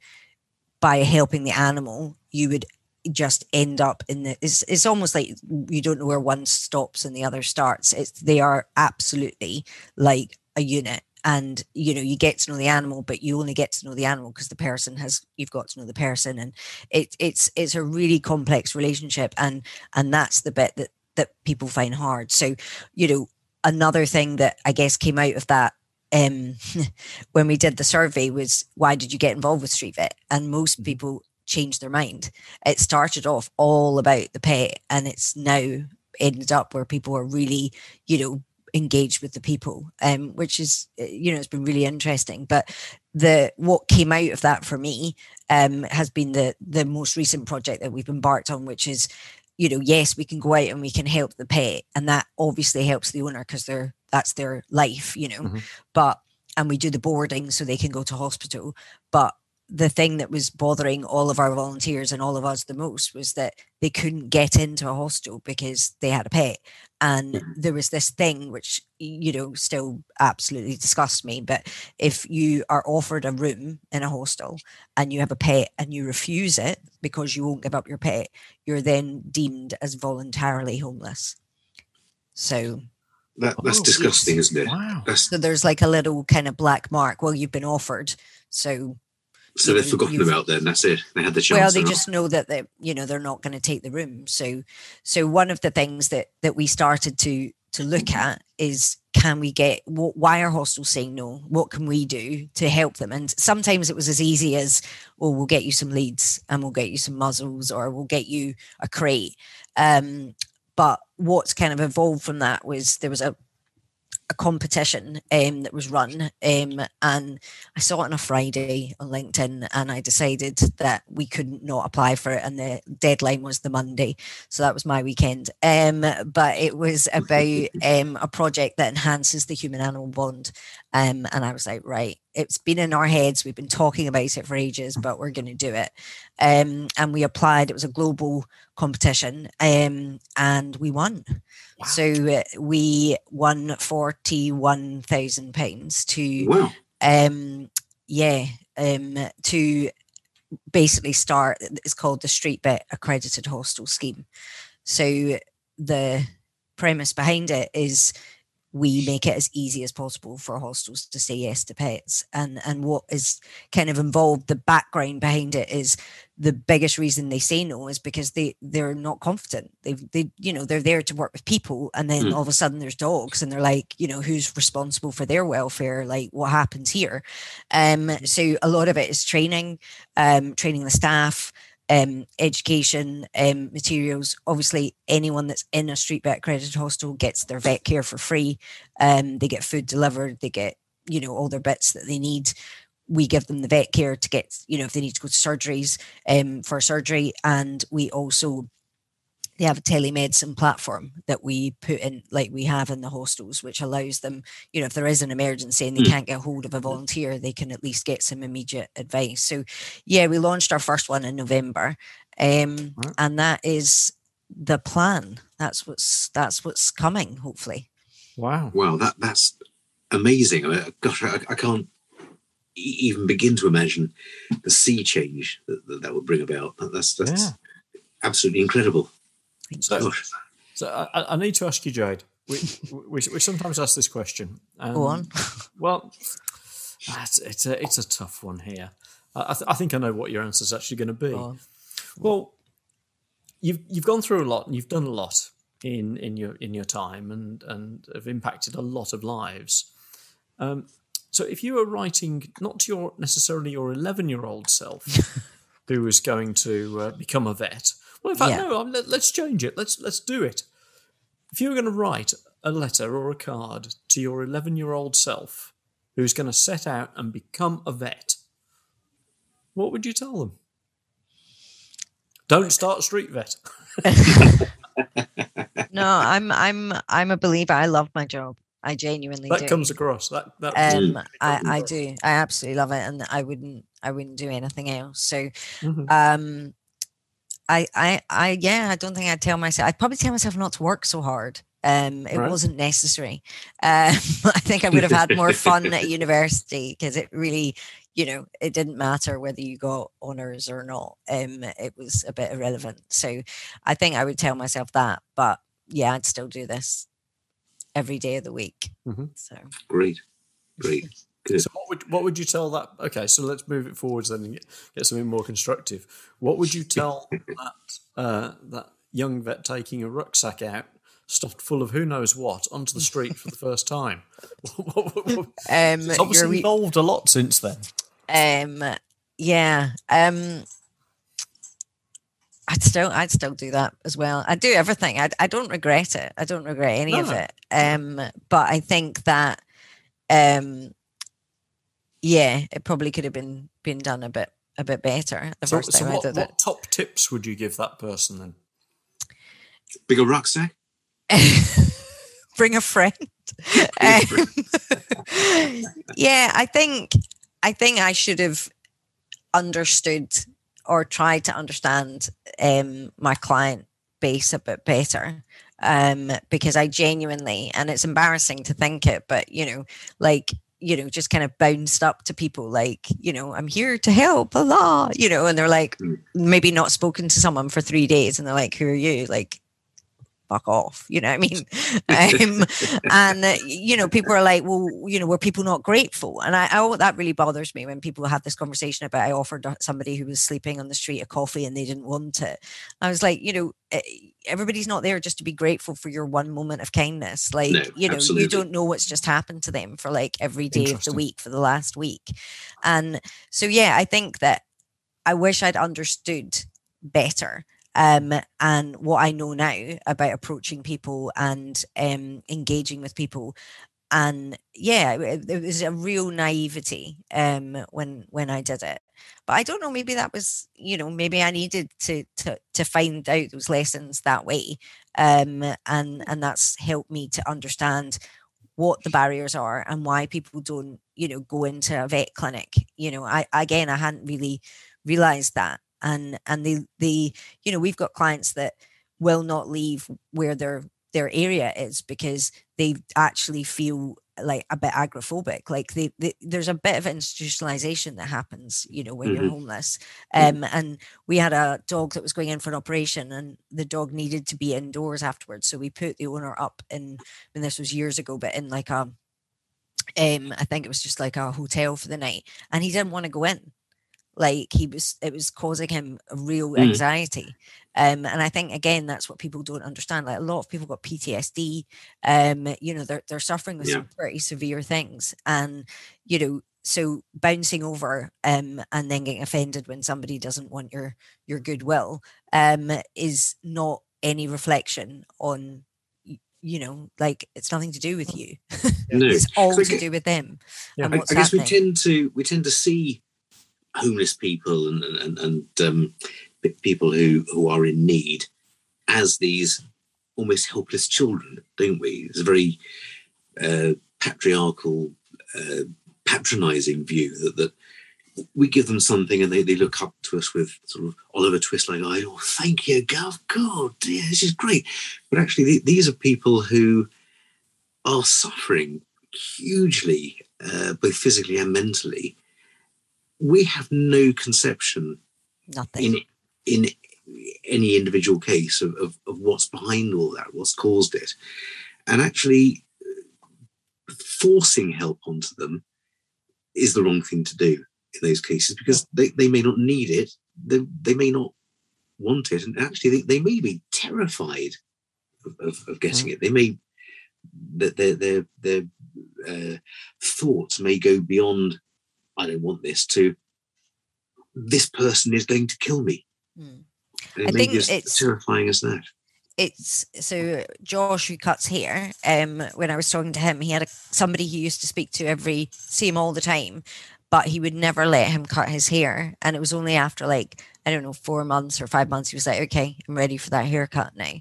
by helping the animal you would just end up in the it's, it's almost like you don't know where one stops and the other starts it's they are absolutely like a unit and you know you get to know the animal but you only get to know the animal because the person has you've got to know the person. And it, it's it's a really complex relationship and and that's the bit that that people find hard. So you know another thing that i guess came out of that um when we did the survey was why did you get involved with street vet? And most Mm-hmm. people changed their mind. It started off all about the pet and it's now ended up where people are really you know engaged with the people um which is uh, you know it's been really interesting. But the what came out of that for me um has been the the most recent project that we've embarked on which is you know yes we can go out and we can help the pet and that obviously helps the owner because they're that's their life you know. Mhm. but and we do the boarding so they can go to hospital. But the thing that was bothering all of our volunteers and all of us the most was that they couldn't get into a hostel because they had a pet and there was this thing which you know still absolutely disgusts me but if you are offered a room in a hostel and you have a pet and you refuse it because you won't give up your pet you're then deemed as voluntarily homeless so That, that's Oh, disgusting, yes. isn't it? Wow. That's, so there's like a little kind of black mark well you've been offered so so they've forgotten about then. That's it. They had the chance. well they just know that they you know they're not going to take the room so so one of the things that that we started to to look at is can we get what why are hostels saying no what can we do to help them and sometimes it was as easy as oh we'll get you some leads and we'll get you some muzzles or we'll get you a crate um but what's kind of evolved from that was there was a a competition um, that was run um, and I saw it on a Friday on LinkedIn and I decided that we couldn't apply for it and the deadline was the Monday. So that was my weekend. Um, but it was about um, a project that enhances the human animal bond. Um, and I was like, right, it's been in our heads. We've been talking about it for ages, but we're going to do it. Um, and we applied. It was a global competition um, and we won. Wow. So uh, we won forty-one thousand pounds to Wow. um yeah um to basically start it's called the street vet accredited hostel scheme so the premise behind it is we make it as easy as possible for hostels to say yes to pets. And and what is kind of involved the background behind it is the biggest reason they say no is because they they're not confident. They've they you know they're there to work with people and then Mm. all of a sudden there's dogs and they're like you know who's responsible for their welfare? Like what happens here? Um so a lot of it is training um training the staff um, education um, materials. Obviously, anyone that's in a street vet accredited hostel gets their vet care for free. Um, they get food delivered. They get you know all their bits that they need. We give them the vet care to get you know if they need to go to surgeries um, for surgery, and we also they have a telemedicine platform that we put in like we have in the hostels which allows them you know if there is an emergency and they Mm. can't get hold of a volunteer they can at least get some immediate advice so yeah we launched our first one in november um Right. and that is the plan that's what's that's what's coming hopefully Wow. Wow. That that's amazing. I mean, gosh, I, I can't even begin to imagine the sea change that that, that would bring about. That- That's that's Yeah. absolutely incredible. So, so I, I- I need to ask you, Jade. We, we, we sometimes ask this question. And, go on Well, it's, it's a it's a tough one here. I, I, th- I think I know what your answer is actually going to be. Go. Well, you've you've gone through a lot and you've done a lot in in your in your time and and have impacted a lot of lives. Um, so if you were writing not to your necessarily your eleven year old self who was going to uh, become a vet, well, in fact, Yeah. no, let, let's change it. Let's let's do it. If you were going to write a letter or a card to your eleven year old self who's going to set out and become a vet, what would you tell them? Don't start street vet. no i'm i'm i'm a believer i love my job i genuinely that do comes across. That that um I, I do i absolutely love it and i wouldn't i wouldn't do anything else so Mhm. um i i i yeah i don't think i'd tell myself i'd probably tell myself not to work so hard um it Right. wasn't necessary um i think i would have had more fun at university because it really you know it didn't matter whether you got honors or not um it was a bit irrelevant so i think i would tell myself that but yeah i'd still do this every day of the week Mhm. so Great. Great. Good. So what would what would you tell that? Okay, so let's move it forwards then and get, get something more constructive. What would you tell that uh, that young vet taking a rucksack out stuffed full of who knows what onto the street for the first time? Um, it's you're obviously re- evolved a lot since then. Um, yeah. Um, I'd still, I'd still do that as well. I do everything. I, I don't regret it. I don't regret any of it. Um, but I think that, um, yeah, it probably could have been been done a bit a bit better the So, first so time I what, did what top tips would you give that person then? Bigger rucksack. it. Bring a friend. a friend. Um, yeah, I think I think I should have understood or tried to understand um, my client base a bit better um, because I genuinely, and it's embarrassing to think it, but you know, like you know, just kind of bounced up to people like, you know, I'm here to help, blah, you know, and they're like, Mm. maybe not spoken to someone for three days, and they're like, who are you? Like, fuck off, you know what I mean? um, and uh, you know people are like well you know were people not grateful and I, I oh, that really bothers me when people have this conversation about i offered somebody who was sleeping on the street a coffee and they didn't want it i was like you know eh, everybody's not there just to be grateful for your one moment of kindness like No, you know absolutely. you don't know what's just happened to them for like every day of the week for the last week and so yeah i think that i wish i'd understood better um, and what I know now about approaching people and um, engaging with people. And yeah, it, was a real naivety um, when when I did it. But I don't know. Maybe that was you know maybe I needed to to to find out those lessons that way, um, and and that's helped me to understand what the barriers are and why people don't you know go into a vet clinic. You know, I again I hadn't really realized that and and they they you know we've got clients that will not leave where their their area is because they actually feel like a bit agoraphobic like they, they there's a bit of institutionalization that happens you know when you're Mhm. homeless. Um and we had a dog that was going in for an operation and the dog needed to be indoors afterwards so we put the owner up in and this was years ago but in like a um i think it was just like a hotel for the night and he didn't want to go in like he was it was causing him a real Mm. anxiety um and i think again that's what people don't understand like a lot of people got ptsd um you know they're, they're suffering with some pretty severe things and you know so bouncing over um and then getting offended when somebody doesn't want your your goodwill um is not any reflection on you know like it's nothing to do with you No. it's all So to do with them Yeah. I, I guess we tend to we tend to see homeless people and and, and um, people who who are in need as these almost helpless children, don't we? It's a very uh, patriarchal, uh, patronising view that that we give them something and they, they look up to us with sort of Oliver Twist like, oh, thank you, Gov. God, dear, this is great. But actually, the- these are people who are suffering hugely, uh, both physically and mentally. We have no conception nothing. in in any individual case of, of, of what's behind all that, what's caused it. And actually, forcing help onto them is the wrong thing to do in those cases because they, they may not need it, they, they may not want it, and actually, they, they may be terrified of, of, of getting it. They may, that their, their, their uh, thoughts may go beyond, I don't want this, to this person is going to kill me. Mm. And I think it's- terrifying as that. it's so Josh who cuts here. Um, when I was talking to him, he had a, somebody he used to speak to every, see him all the time, but he would never let him cut his hair. And it was only after like I don't know four months or five months he was like, okay, I'm ready for that haircut now.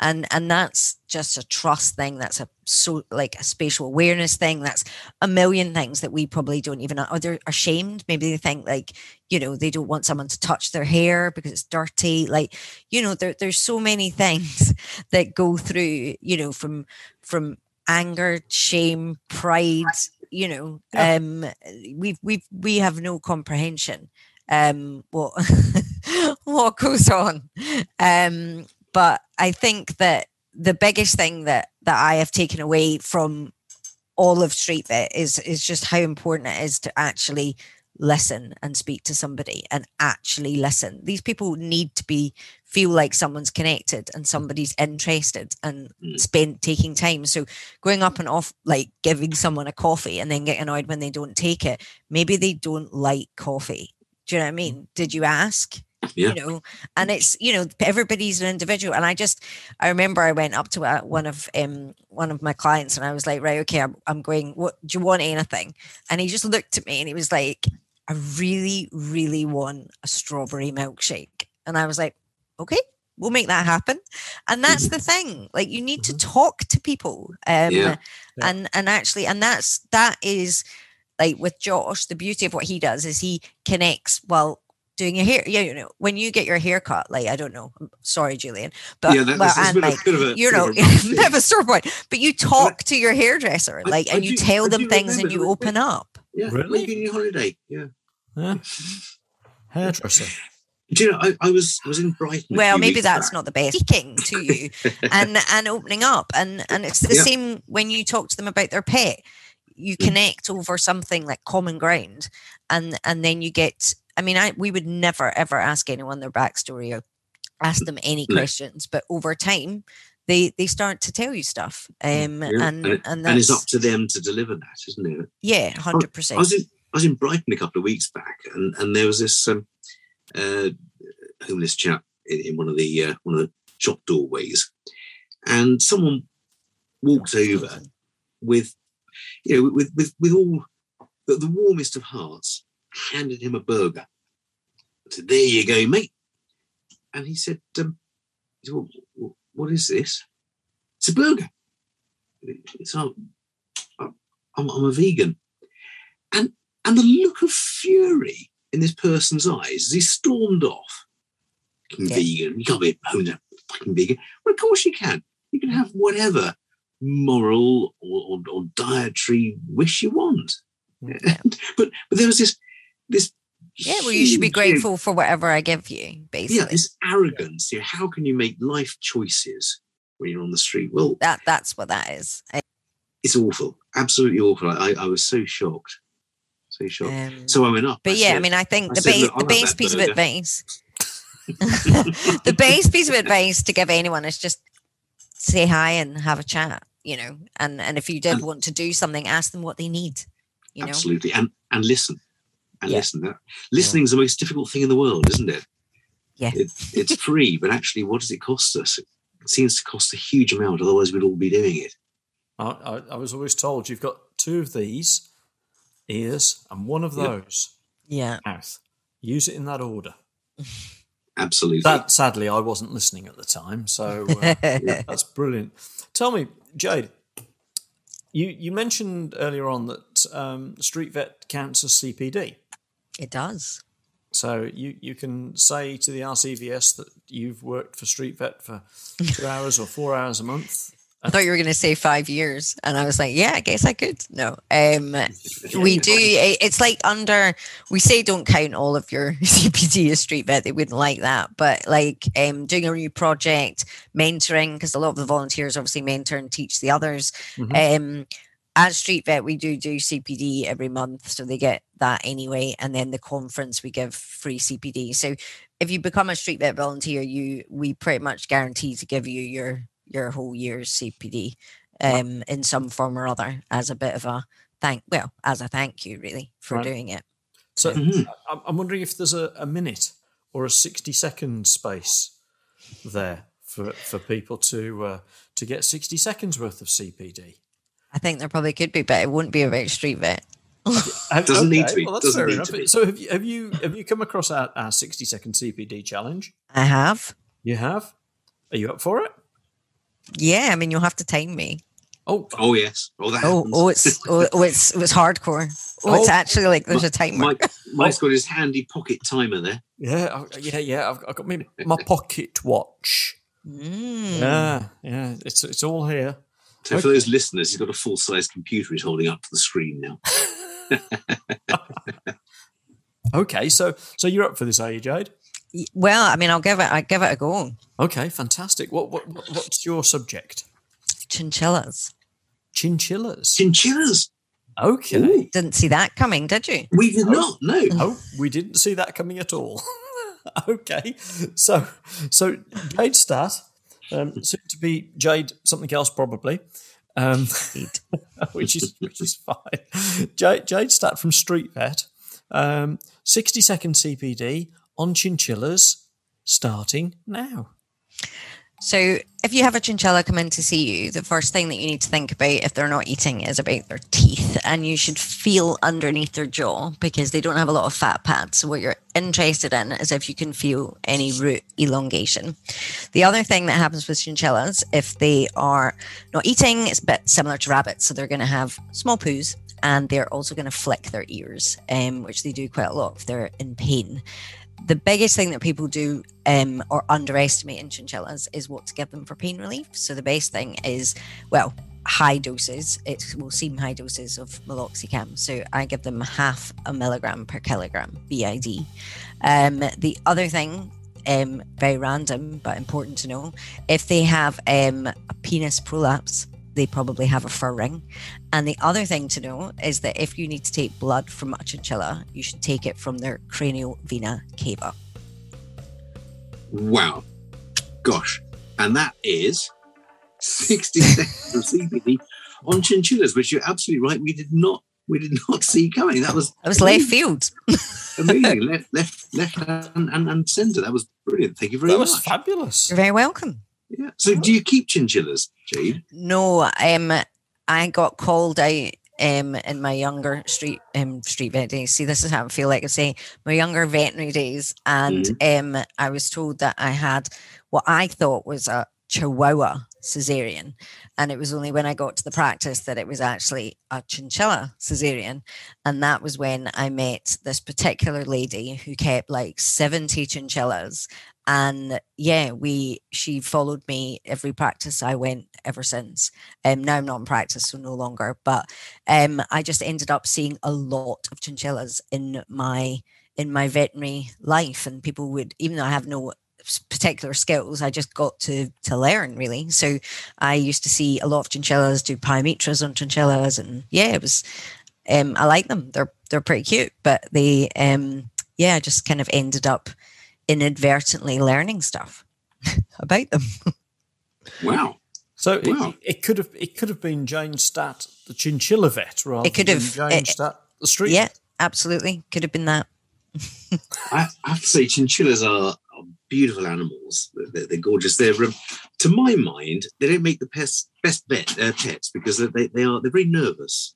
And and that's just a trust thing. That's a so like a spatial awareness thing. That's a million things that we probably don't even. Or they're ashamed. Maybe they think like you know they don't want someone to touch their hair because it's dirty. Like you know there, there's so many things that go through you know from from anger shame pride you know Yeah. um we've we've we have no comprehension um what what goes on um but i think that the biggest thing that that i have taken away from all of street vet is is just how important it is to actually listen and speak to somebody and actually listen. These people need to be feel like someone's connected and somebody's interested and Mm. spend taking time. So going up and off like giving someone a coffee and then getting annoyed when they don't take it maybe they don't like coffee. Do you know what i mean? Did you ask? Yeah. you know? And it's you know everybody's an individual. And i just i remember i went up to uh, one of um one of my clients and i was like right okay i'm, I'm going what do you want anything? And he just looked at me and he was like i really really want a strawberry milkshake and i was like okay we'll make that happen and that's the thing like you need to talk to people um Yeah. Yeah. and and actually and that's that is like with josh the beauty of what he does is he connects well doing your hair yeah you know when you get your hair cut like i don't know I'm sorry julian but yeah, that, well, that's, that's a and bit, of- Mike, bit of a you know of a rough bit of a sore point but you talk to your hairdresser like I and you do- tell I them do things and you open up Yeah, Really? Really? your holiday. Yeah. Yeah. Hairdresser. Do you know? I, I was I was in Brighton. a well few maybe weeks that's back. not the best speaking to you and and opening up and and it's the Yeah. same when you talk to them about their pet you Mm. connect over something like common ground and and then you get i mean i we would never ever ask anyone their backstory or ask them any No. questions but over time they they start to tell you stuff um Yeah, and and, it- and and it's up to them to deliver that, isn't it? yeah 100 I percent was in I was in Brighton a couple of weeks back, and, and there was this um, uh, homeless chap in, in one of the uh, one of the shop doorways, and someone walked over with, you know, with with with all the, the warmest of hearts, handed him a burger. I said, "There you go, mate." And he said, um, he said, "Well, "What is this?" It's a burger. It's I'm, I'm, I'm a vegan, and and the look of fury in this person's eyes as he stormed off. Yeah. Vegan, you can't be home to fucking vegan. Well, of course you can. You can have whatever moral or, or, or dietary wish you want. Mm. Yeah. but but there was this this yeah well you should be huge, you know, grateful for whatever i give you basically yeah, this arrogance. You know, how can you make life choices when you're on the street? Well, that that's what that is it's awful, absolutely awful. I, I was so shocked, so shocked. um, so I went up. But I yeah, I mean, I think I the said, base the base that piece of advice, the base piece of advice to give anyone is just say hi and have a chat, you know. And and if you did And- want to do something, ask them what they need, you know. absolutely, and and listen, and Yeah. listen. That listening is the most difficult thing in the world, isn't it? Yeah. It, it's free, but actually, what does it cost us? It seems to cost a huge amount. Otherwise, we'd all be doing it. I, I, I was always told you've got two of these ears and one of those Yeah. mouth. Use it in that order. Absolutely. That sadly, I wasn't listening at the time, so uh, that's brilliant. Tell me, Jade, you you mentioned earlier on that um, Street Vet counts as CPD. it does. So you, you can say to the RCVS that you've worked for Street Vet for two hours or four hours a month. I thought you were going to say five years, and I was like, "Yeah, I guess I could." No, um, we do. It's like under. We say don't count all of your CPD as street vet. They wouldn't like that, but like um, doing a new project, mentoring, because a lot of the volunteers obviously mentor and teach the others. Mhm. Um, as street vet, we do do CPD every month, so they get that anyway. And then the conference, we give free CPD. So if you become a street vet volunteer, you we pretty much guarantee to give you your your whole year's CPD um, in some form or other as a bit of a thank. Well, as a thank you, really, for Right. doing it. So Mhm. I'm- I'm wondering if there's a, a minute or a 60 second space there for, for people to uh, to get 60 seconds worth of CPD. I think there probably could be, but it wouldn't be about street vet. Have- Doesn't need to be. Well, that's Doesn't fair need enough. So have you have you have you come across our, our 60 second CPD challenge? I have. You have. Are you up for it? Yeah, I mean, you'll have to time me. Oh, Oh yes. Oh, that Oh, oh, it's oh, oh, it's it was hardcore. Oh, it's Oh. actually like there's a timer. Mike, Mike's got his handy pocket timer there. yeah, yeah, yeah. I've, I've got my, my pocket watch. Mm. Yeah, yeah. It's it's all here. So for those listeners, he's got a full size computer he's holding up to the screen now. Okay, so so you're up for this, are you, Jade? Y- Well, I mean, I'll give it. I give it a go. Okay, fantastic. What, what what- what's your subject? Chinchillas. chinchillas. Chinchillas. okay. Didn't see that coming, did you? We did not. No. Oh, we didn't see that coming at all. okay, so so Jade Statt, um, soon to be Jade something else probably, um, which is which is fine. Jade, Jade Statt from Street Vet, um, sixty second CPD on chinchillas, starting now. So, if you have a chinchilla come in to see you, the first thing that you need to think about if they're not eating is about their teeth, and you should feel underneath their jaw because they don't have a lot of fat pads. So, what you're interested in is if you can feel any root elongation. The other thing that happens with chinchillas, if they are not eating, it's a bit similar to rabbits. So, they're going to have small poos and they're also going to flick their ears, um, which they do quite a lot if they're in pain the biggest thing that people do um, or underestimate in chinchillas is what to give them for pain relief. So the best thing is, well, high doses. It will seem high doses of meloxicam. So I give them half a milligram per kilogram BID. Um, the other thing, um, very random but important to know, if they have um, a penis prolapse, they probably have a fur ring. And the other thing to know is that if you need to take blood from a chinchilla, you should take it from their cranial vena cava. Wow. Gosh. And that is 60 seconds of CPD on chinchillas, which you're absolutely right. We did not we did not see coming. That was That was left field. amazing. left, left, left, and, and, and centre. That was brilliant. Thank you very much. That was fabulous. You're very welcome. Yeah. So, do you keep chinchillas, Jade? No, um, I got called out um in my younger street um street vet days. See, this is how I feel like I say my younger veterinary days, and um I was told that I had what I thought was a Chihuahua cesarean, and it was only when I got to the practice that it was actually a chinchilla cesarean, and that was when I met this particular lady who kept like seventy chinchillas. And yeah we she followed me every practice i went ever since. Um now i'm not in practice so no longer. But um i just ended up seeing a lot of chinchillas in my in my veterinary life. And people would even though i have no particular skills i just got to to learn really so i used to see a lot of chinchillas do pyometras on chinchillas and yeah it was um i like them they're they're pretty cute but they um yeah I just kind of ended up inadvertently learning stuff about them. Wow. So Wow. it, it could have it could have been Jane Statt, the chinchilla vet, rather It could than have, Jane uh, Statt, the street. yeah, vet. absolutely. Could have been that. I, I have to say, chinchillas are, are beautiful animals. They're, they're gorgeous. They're, um, to my mind, they don't make the best best vet, uh, pets because they, they, are they're very nervous,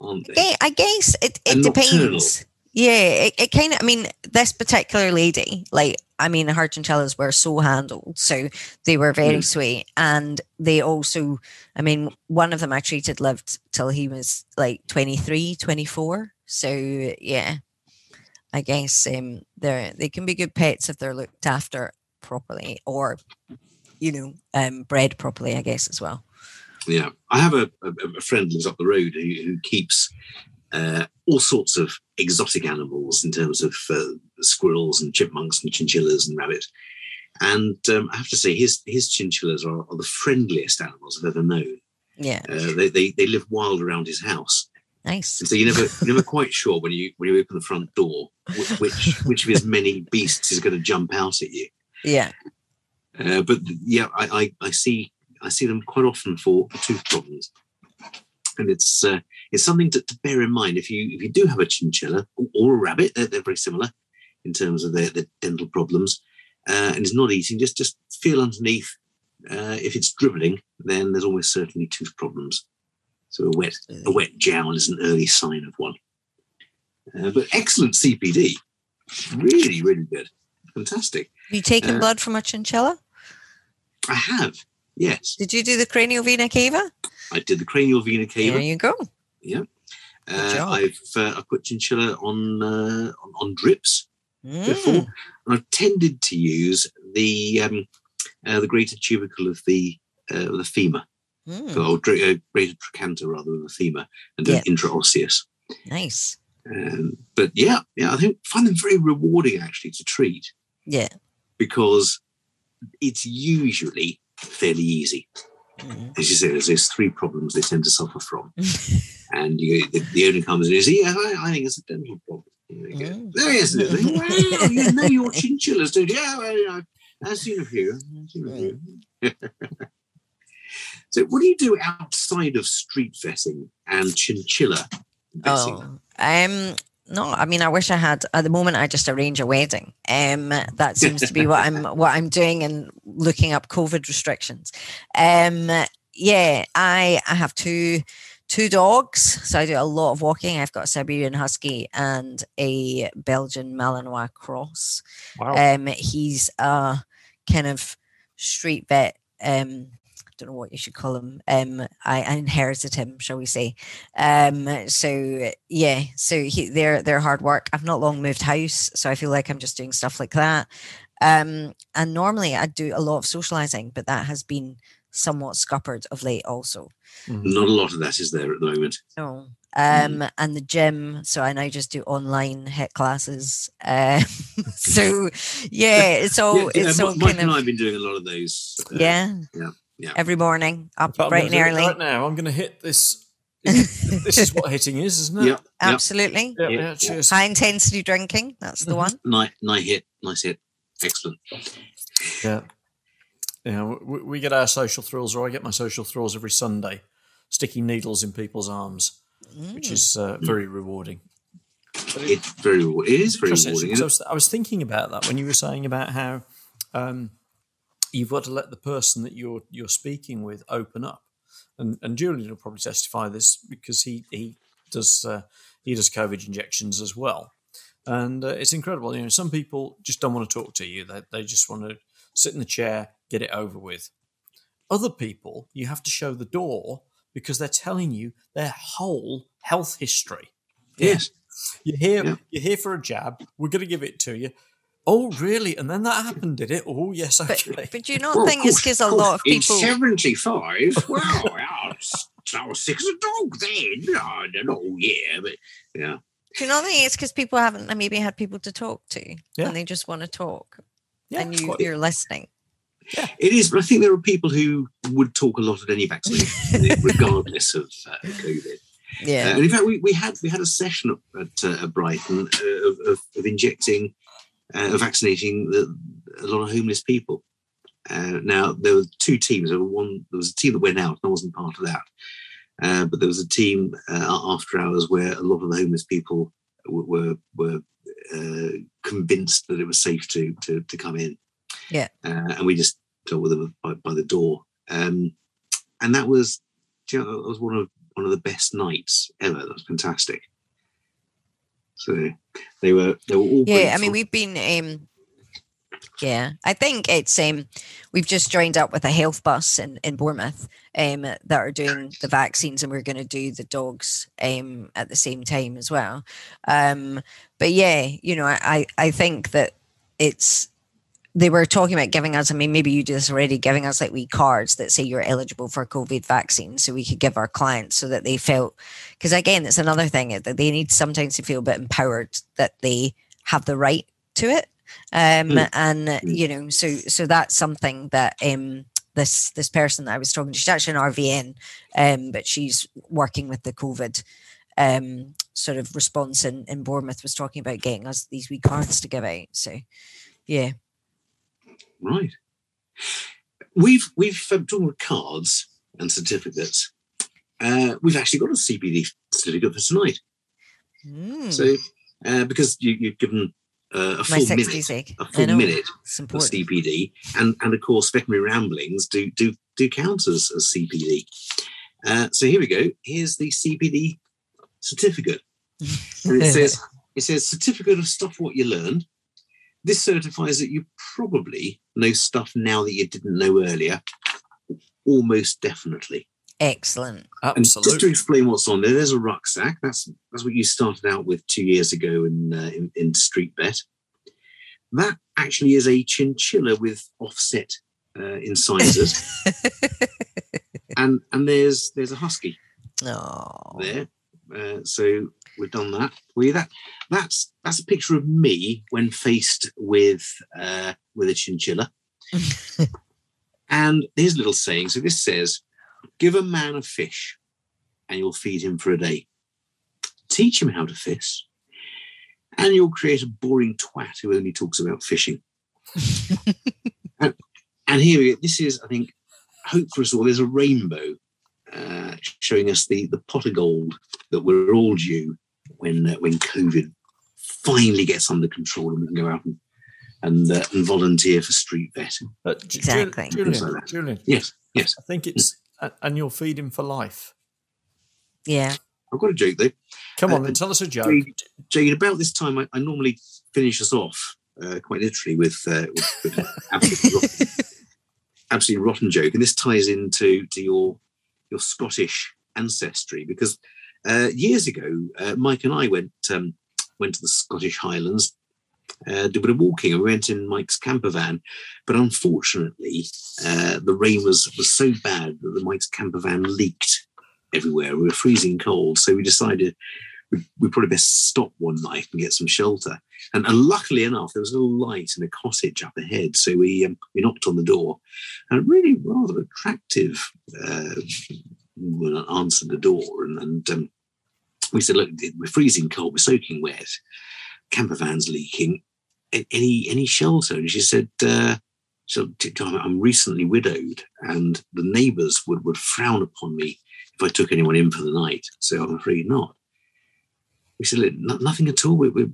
aren't they? I guess it, it And nocturnal. depends. Yeah, it, it kind of, I mean, this particular lady, like, I mean, her chinchillas were so handled. So they were very Mm. sweet. And they also, I mean, one of them I treated lived till he was like 23, 24. So yeah, I guess um, they're, they can be good pets if they're looked after properly or, you know, um, bred properly, I guess, as well. Yeah, I have a, a, a friend lives up the road who, who keeps uh, all sorts of exotic animals in terms of uh, squirrels and chipmunks and chinchillas and rabbits. And um, I have to say, his his chinchillas are, are the friendliest animals I've ever known. Yeah, Uh, they, they they live wild around his house, nice. and so you're never you're never quite sure when you when you open the front door which which of his many beasts is going to jump out at you. Yeah, Uh, but yeah, I, I, I see I see them quite often for tooth problems, and it's uh, it's something to, to bear in mind if you if you do have a chinchilla or, or a rabbit, they're, they're very similar in terms of their, their dental problems, uh, and it's not eating. Just just feel underneath. Uh, if it's dribbling, then there's almost certainly tooth problems. So a wet a wet jowl is an early sign of one. Uh, but excellent CPD, really really good, fantastic. Have you taken Uh, blood from a chinchilla? I have yes. Did you do the cranial vena cava? I did the cranial vena cava. There you go. Uh. I've uh, I put chinchilla on, uh, on on drips before, Mm. and I've tended to use the um, uh, the greater tubercle of the uh, the femur, Mm. or dra- uh, greater trochanter rather than a femur, and do Yeah. intraosseous. Nice. Um, but yeah, yeah, I think find them very rewarding actually to treat Yeah. because it's usually fairly easy. Mm. as you say, there's those three problems they tend to suffer from. and you, the, the owner comes in and says, Yeah, I, I think it's a dental problem. And they go, Mm. There is it. Wow, you know your chinchillas, don't you? Yeah, well, I've, I've seen a few. I've seen a few. so, what do you do outside of street vetting and chinchilla vetting? Oh, um, no. I mean, I wish I had. At the moment, I just arrange a wedding. Um, that seems to be what I'm what I'm doing and looking up COVID restrictions. Um, yeah, I I have two two dogs, so I do a lot of walking. I've got a Siberian Husky and a Belgian Malinois cross. Wow. Um, he's a kind of street vet. Um, don't know what you should call him. Um, I, I inherited him, shall we say? Um, so yeah, so he, they're they're hard work. I've not long moved house, so I feel like I'm just doing stuff like that. Um, and normally I do a lot of socializing, but that has been somewhat scuppered of late, also. Mhm. Not a lot of that is there at the moment. No. Um, and the gym. So I now just do online HIIT classes. Um, so yeah, it's all yeah, yeah, it's Mi- all Mike kind and I've been doing a lot of those. uh, yeah, yeah, yeah. Every morning, up But I'm bright and gonna do it early. Right now, I'm going to hit this. this is what hitting is, isn't it? Yeah, yeah. Absolutely. Yeah. cheers. High intensity drinking. That's the Mhm. one. Nice, nice hit, nice hit. Excellent. Yeah. Yeah, we, we get our social thrills, or I get my social thrills every Sunday, sticking needles in people's arms, which Mm. is uh, very rewarding. It's very, it is very rewarding. I was, I was thinking about that when you were saying about how um, you've got to let the person that you're you're speaking with open up, and and Julian will probably testify this because he he does uh, he does COVID injections as well, and uh, it's incredible. You know, some people just don't want to talk to you; they they just want to sit in the chair, get it over with. Other people, you have to show the door because they're telling you their whole health history. Yes. You're here. Yeah. You're here for a jab. We're going to give it to you. Oh, really? And then that happened, did it? Oh, yes. actually. But, Okay. but you know, Well, the thing is, course, because a course. lot of In people. 75, well, I was, I was sick as a dog then. I don't know, yeah, but yeah. Do you know the thing is because people haven't maybe had people to talk to, Yeah. and they just want to talk, yeah, and you, quite- you're listening. It is, but I think there are people who would talk a lot at any vaccination, regardless of uh, COVID. Uh, Yeah. and in fact, we, we had we had a session at, uh, Brighton uh, of, of, of injecting, uh, vaccinating the, a lot of homeless people. Uh, now there were two teams. There were one. There was a team that went out. And I wasn't part of that, uh, but there was a team uh, after hours where a lot of the homeless people were were uh, convinced that it was safe to to, to come in. Yeah. uh, and we just dealt with them by, by the door. Um, and that was, you know, that was one of one of the best nights ever. That was fantastic. So they were they were all Yeah, I mean, we've been. Um, yeah, I think it's um, we've just joined up with a health bus in in Bournemouth um, that are doing the vaccines, and we're going to do the dogs um at the same time as well. Um, but yeah, you know, I I I think that it's they were talking about giving us, I mean, maybe you do this already, giving us like wee cards that say you're eligible for COVID vaccine so we could give our clients so that they felt, because again, it's another thing that they need sometimes to feel a bit empowered that they have the right to it. Um, Mm. and uh, you know, so, so that's something that, um, this, this person that I was talking to, she's actually an RVN, um, but she's working with the COVID, um, sort of response in, in Bournemouth was talking about getting us these wee cards to give out. So, yeah. Right. We've we've um, talking about cards and certificates. Uh, we've actually got a CPD certificate for tonight. Mm. So uh, because you, you've given uh, a full 60 minute, sake. a full minute of. CPD, and and of course veterinary ramblings do do do count as, as CPD. Uh, so here we go. Here's the CPD certificate, and it says it says certificate of stuff what you learned. This certifies that you probably know stuff now that you didn't know earlier, almost definitely. Excellent. And just to explain what's on there, there's a rucksack. That's that's what you started out with two years ago in uh, in, in Street Vet. That actually is a chinchilla with offset uh, incisors, and and there's there's a husky Oh, there. Uh, so we've done that for you. That that's that's a picture of me when faced with uh, with a chinchilla. and here's a little saying. So this says, give a man a fish and you'll feed him for a day. Teach him how to fish and you'll create a boring twat who only talks about fishing. and, and here we go. This is, I think, hope for us all. There's a rainbow uh, showing us the, the pot of gold that we're all due when uh, when COVID finally gets under control and we can go out and and, uh, and volunteer for street vet. Uh, Exactly. Julian, Things like. Julian, Yes, yes. I think it's, and you'll feed him for life. Yeah. I've got a joke though. Come on, Uh, then tell us a joke. Jade, Jade, about this time, I, I normally finish us off uh, quite literally with, uh, with, with absolutely, rotten, absolutely rotten joke, and this ties into to your your Scottish ancestry because uh, years ago, uh, Mike and I went um, went to the Scottish Highlands. Uh, did a bit of walking and we went in Mike's camper van, but unfortunately, uh, the rain was was so bad that the Mike's camper van leaked everywhere. We were freezing cold, so we decided we, probably best stop one night and get some shelter. And, and luckily enough, there was a little light in a cottage up ahead. So we um, we knocked on the door, and a really rather attractive uh, woman answered the door, and, and um, we said, "Look, we're freezing cold, we're soaking wet, camper van's leaking. Any any shelter?" And she said. Uh, so I'm recently widowed, and the neighbours would, would frown upon me if I took anyone in for the night. So I'm afraid not. We said, Look, no- nothing at all. We're, we're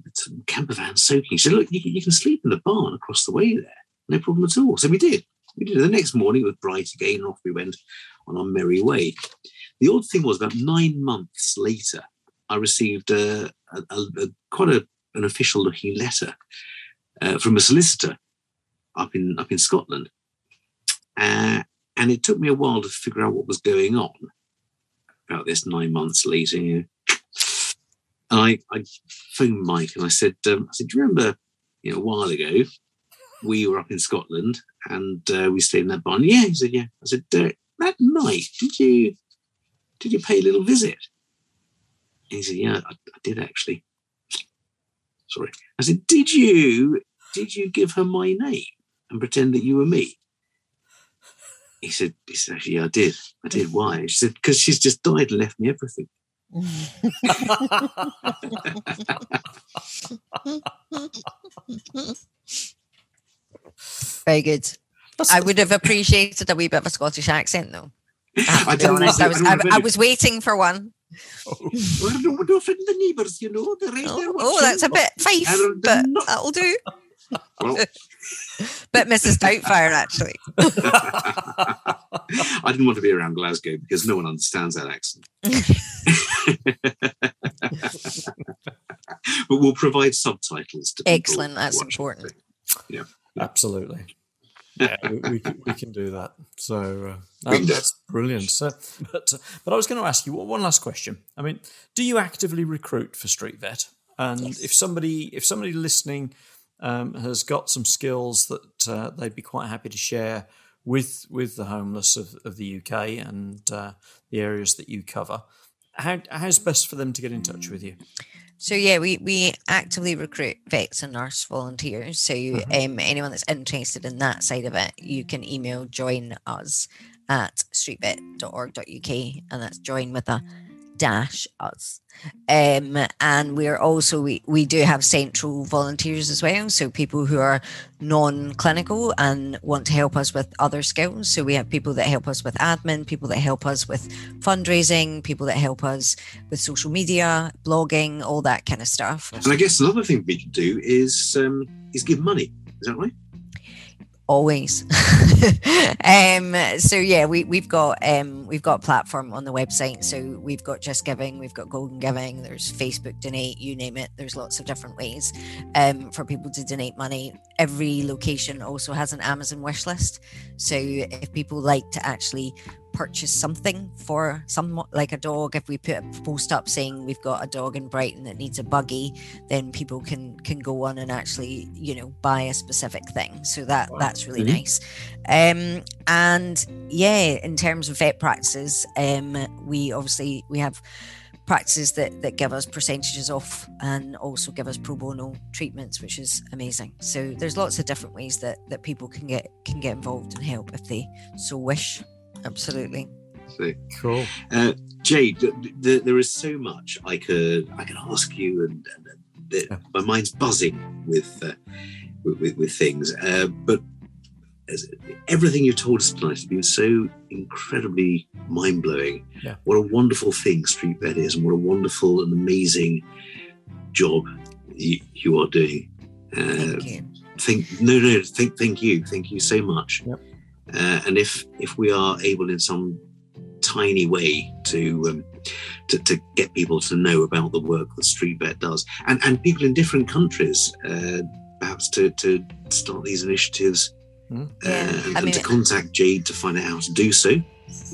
camper van soaking. She said, look, you can, you can sleep in the barn across the way there. No problem at all. So we did. We did. The next morning it was bright again, and off we went on our merry way. The odd thing was, about nine months later, I received a, a, a, quite a, an official-looking letter uh, from a solicitor up in up in Scotland, uh, and it took me a while to figure out what was going on about this nine months later. You know. And I, I phoned Mike and I said, um, I said, do you remember, you know, a while ago, we were up in Scotland and uh, we stayed in that barn. Yeah, he said, yeah. I said, that night, did you did you pay a little visit? And he said, yeah, I, I did actually. Sorry. I said, did you did you give her my name and pretend that you were me? He said, he said, yeah, I did. I did. Why? She said, because she's just died and left me everything. Very good. I would have appreciated a wee bit of a Scottish accent, though. I have to be don't honest. I was, I, I was waiting for one. Well, I don't want to offend the neighbours, you know. Right Oh, oh, that's a bit fife, but that'll do. Well, Bit Mrs. Doubtfire, actually. I didn't want to be around Glasgow because no one understands that accent. but we'll provide subtitles to Excellent, that's watching. important. Absolutely. Yeah, we, we, can, we can do that. So uh, that- can do it. that's brilliant. So, but uh, but I was going to ask you one one last question. I mean, do you actively recruit for Street Vet? And Yes. if somebody if somebody listening um, has got some skills that uh, they'd be quite happy to share with with the homeless of, of the UK and uh, the areas that you cover, how how's best for them to get in touch with you? So yeah, we we actively recruit vets and nurse volunteers. So um, anyone that's interested in that side of it, you can email join us at streetvet.org.uk, and that's join with a dash us. Um, and we're also we, we do have central volunteers as well. So people who are non-clinical and want to help us with other skills. So we have people that help us with admin, people that help us with fundraising, people that help us with social media, blogging, all that kind of stuff. And I guess another thing we could do is um, is give money. Is that right? Always. um, so yeah, we we've got um we've got platform on the website. So we've got Just Giving, we've got Golden Giving, there's Facebook Donate, you name it. There's lots of different ways um for people to donate money. Every location also has an Amazon wish list. So if people like to actually purchase something for some like a dog if we put a post up saying we've got a dog in brighton that needs a buggy then people can can go on and actually you know buy a specific thing so that Wow. that's really Mhm. nice um and yeah in terms of vet practices um we obviously we have practices that that give us percentages off and also give us pro bono treatments which is amazing so there's lots of different ways that that people can get can get involved and help if they so wish absolutely So, Cool. uh, Jade, th- th- there is so much I could I could ask you, and, and, and the, Yeah. my mind's buzzing with uh, with, with, with things. Uh, but as, everything you've told us tonight has been so incredibly mind blowing. Yeah. What a wonderful thing Street Vet is, and what a wonderful and amazing job you, you are doing. Uh, Thank you. think no no think thank you thank you so much Yep. Uh, and if if we are able in some tiny way to um, to, to get people to know about the work that street vet does and and people in different countries uh, perhaps to to start these initiatives Mm. uh, Yeah, and, I and to contact jade to find out how to do so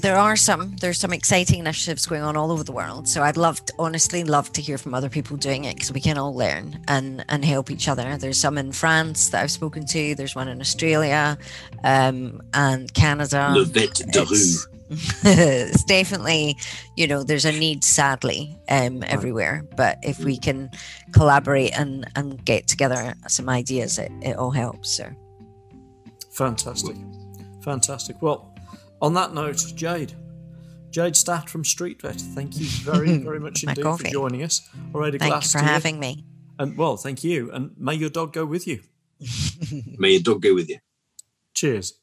There are some there's some exciting initiatives going on all over the world. So I'd love to, honestly love to hear from other people doing it because we can all learn and and help each other. There's some in France that I've spoken to. There's one in Australia, um, and Canada. le vet de rue it's, it's definitely you know there's a need sadly um everywhere but if we can collaborate and and get together some ideas it, it all helps so Fantastic. Fantastic. Well, on that note, Jade. Jade Statt from Street Vet, thank you very, very much My indeed for joining us. All right, a thank you glass for to you. having me And well, thank you. And may your dog go with you. may your dog go with you Cheers.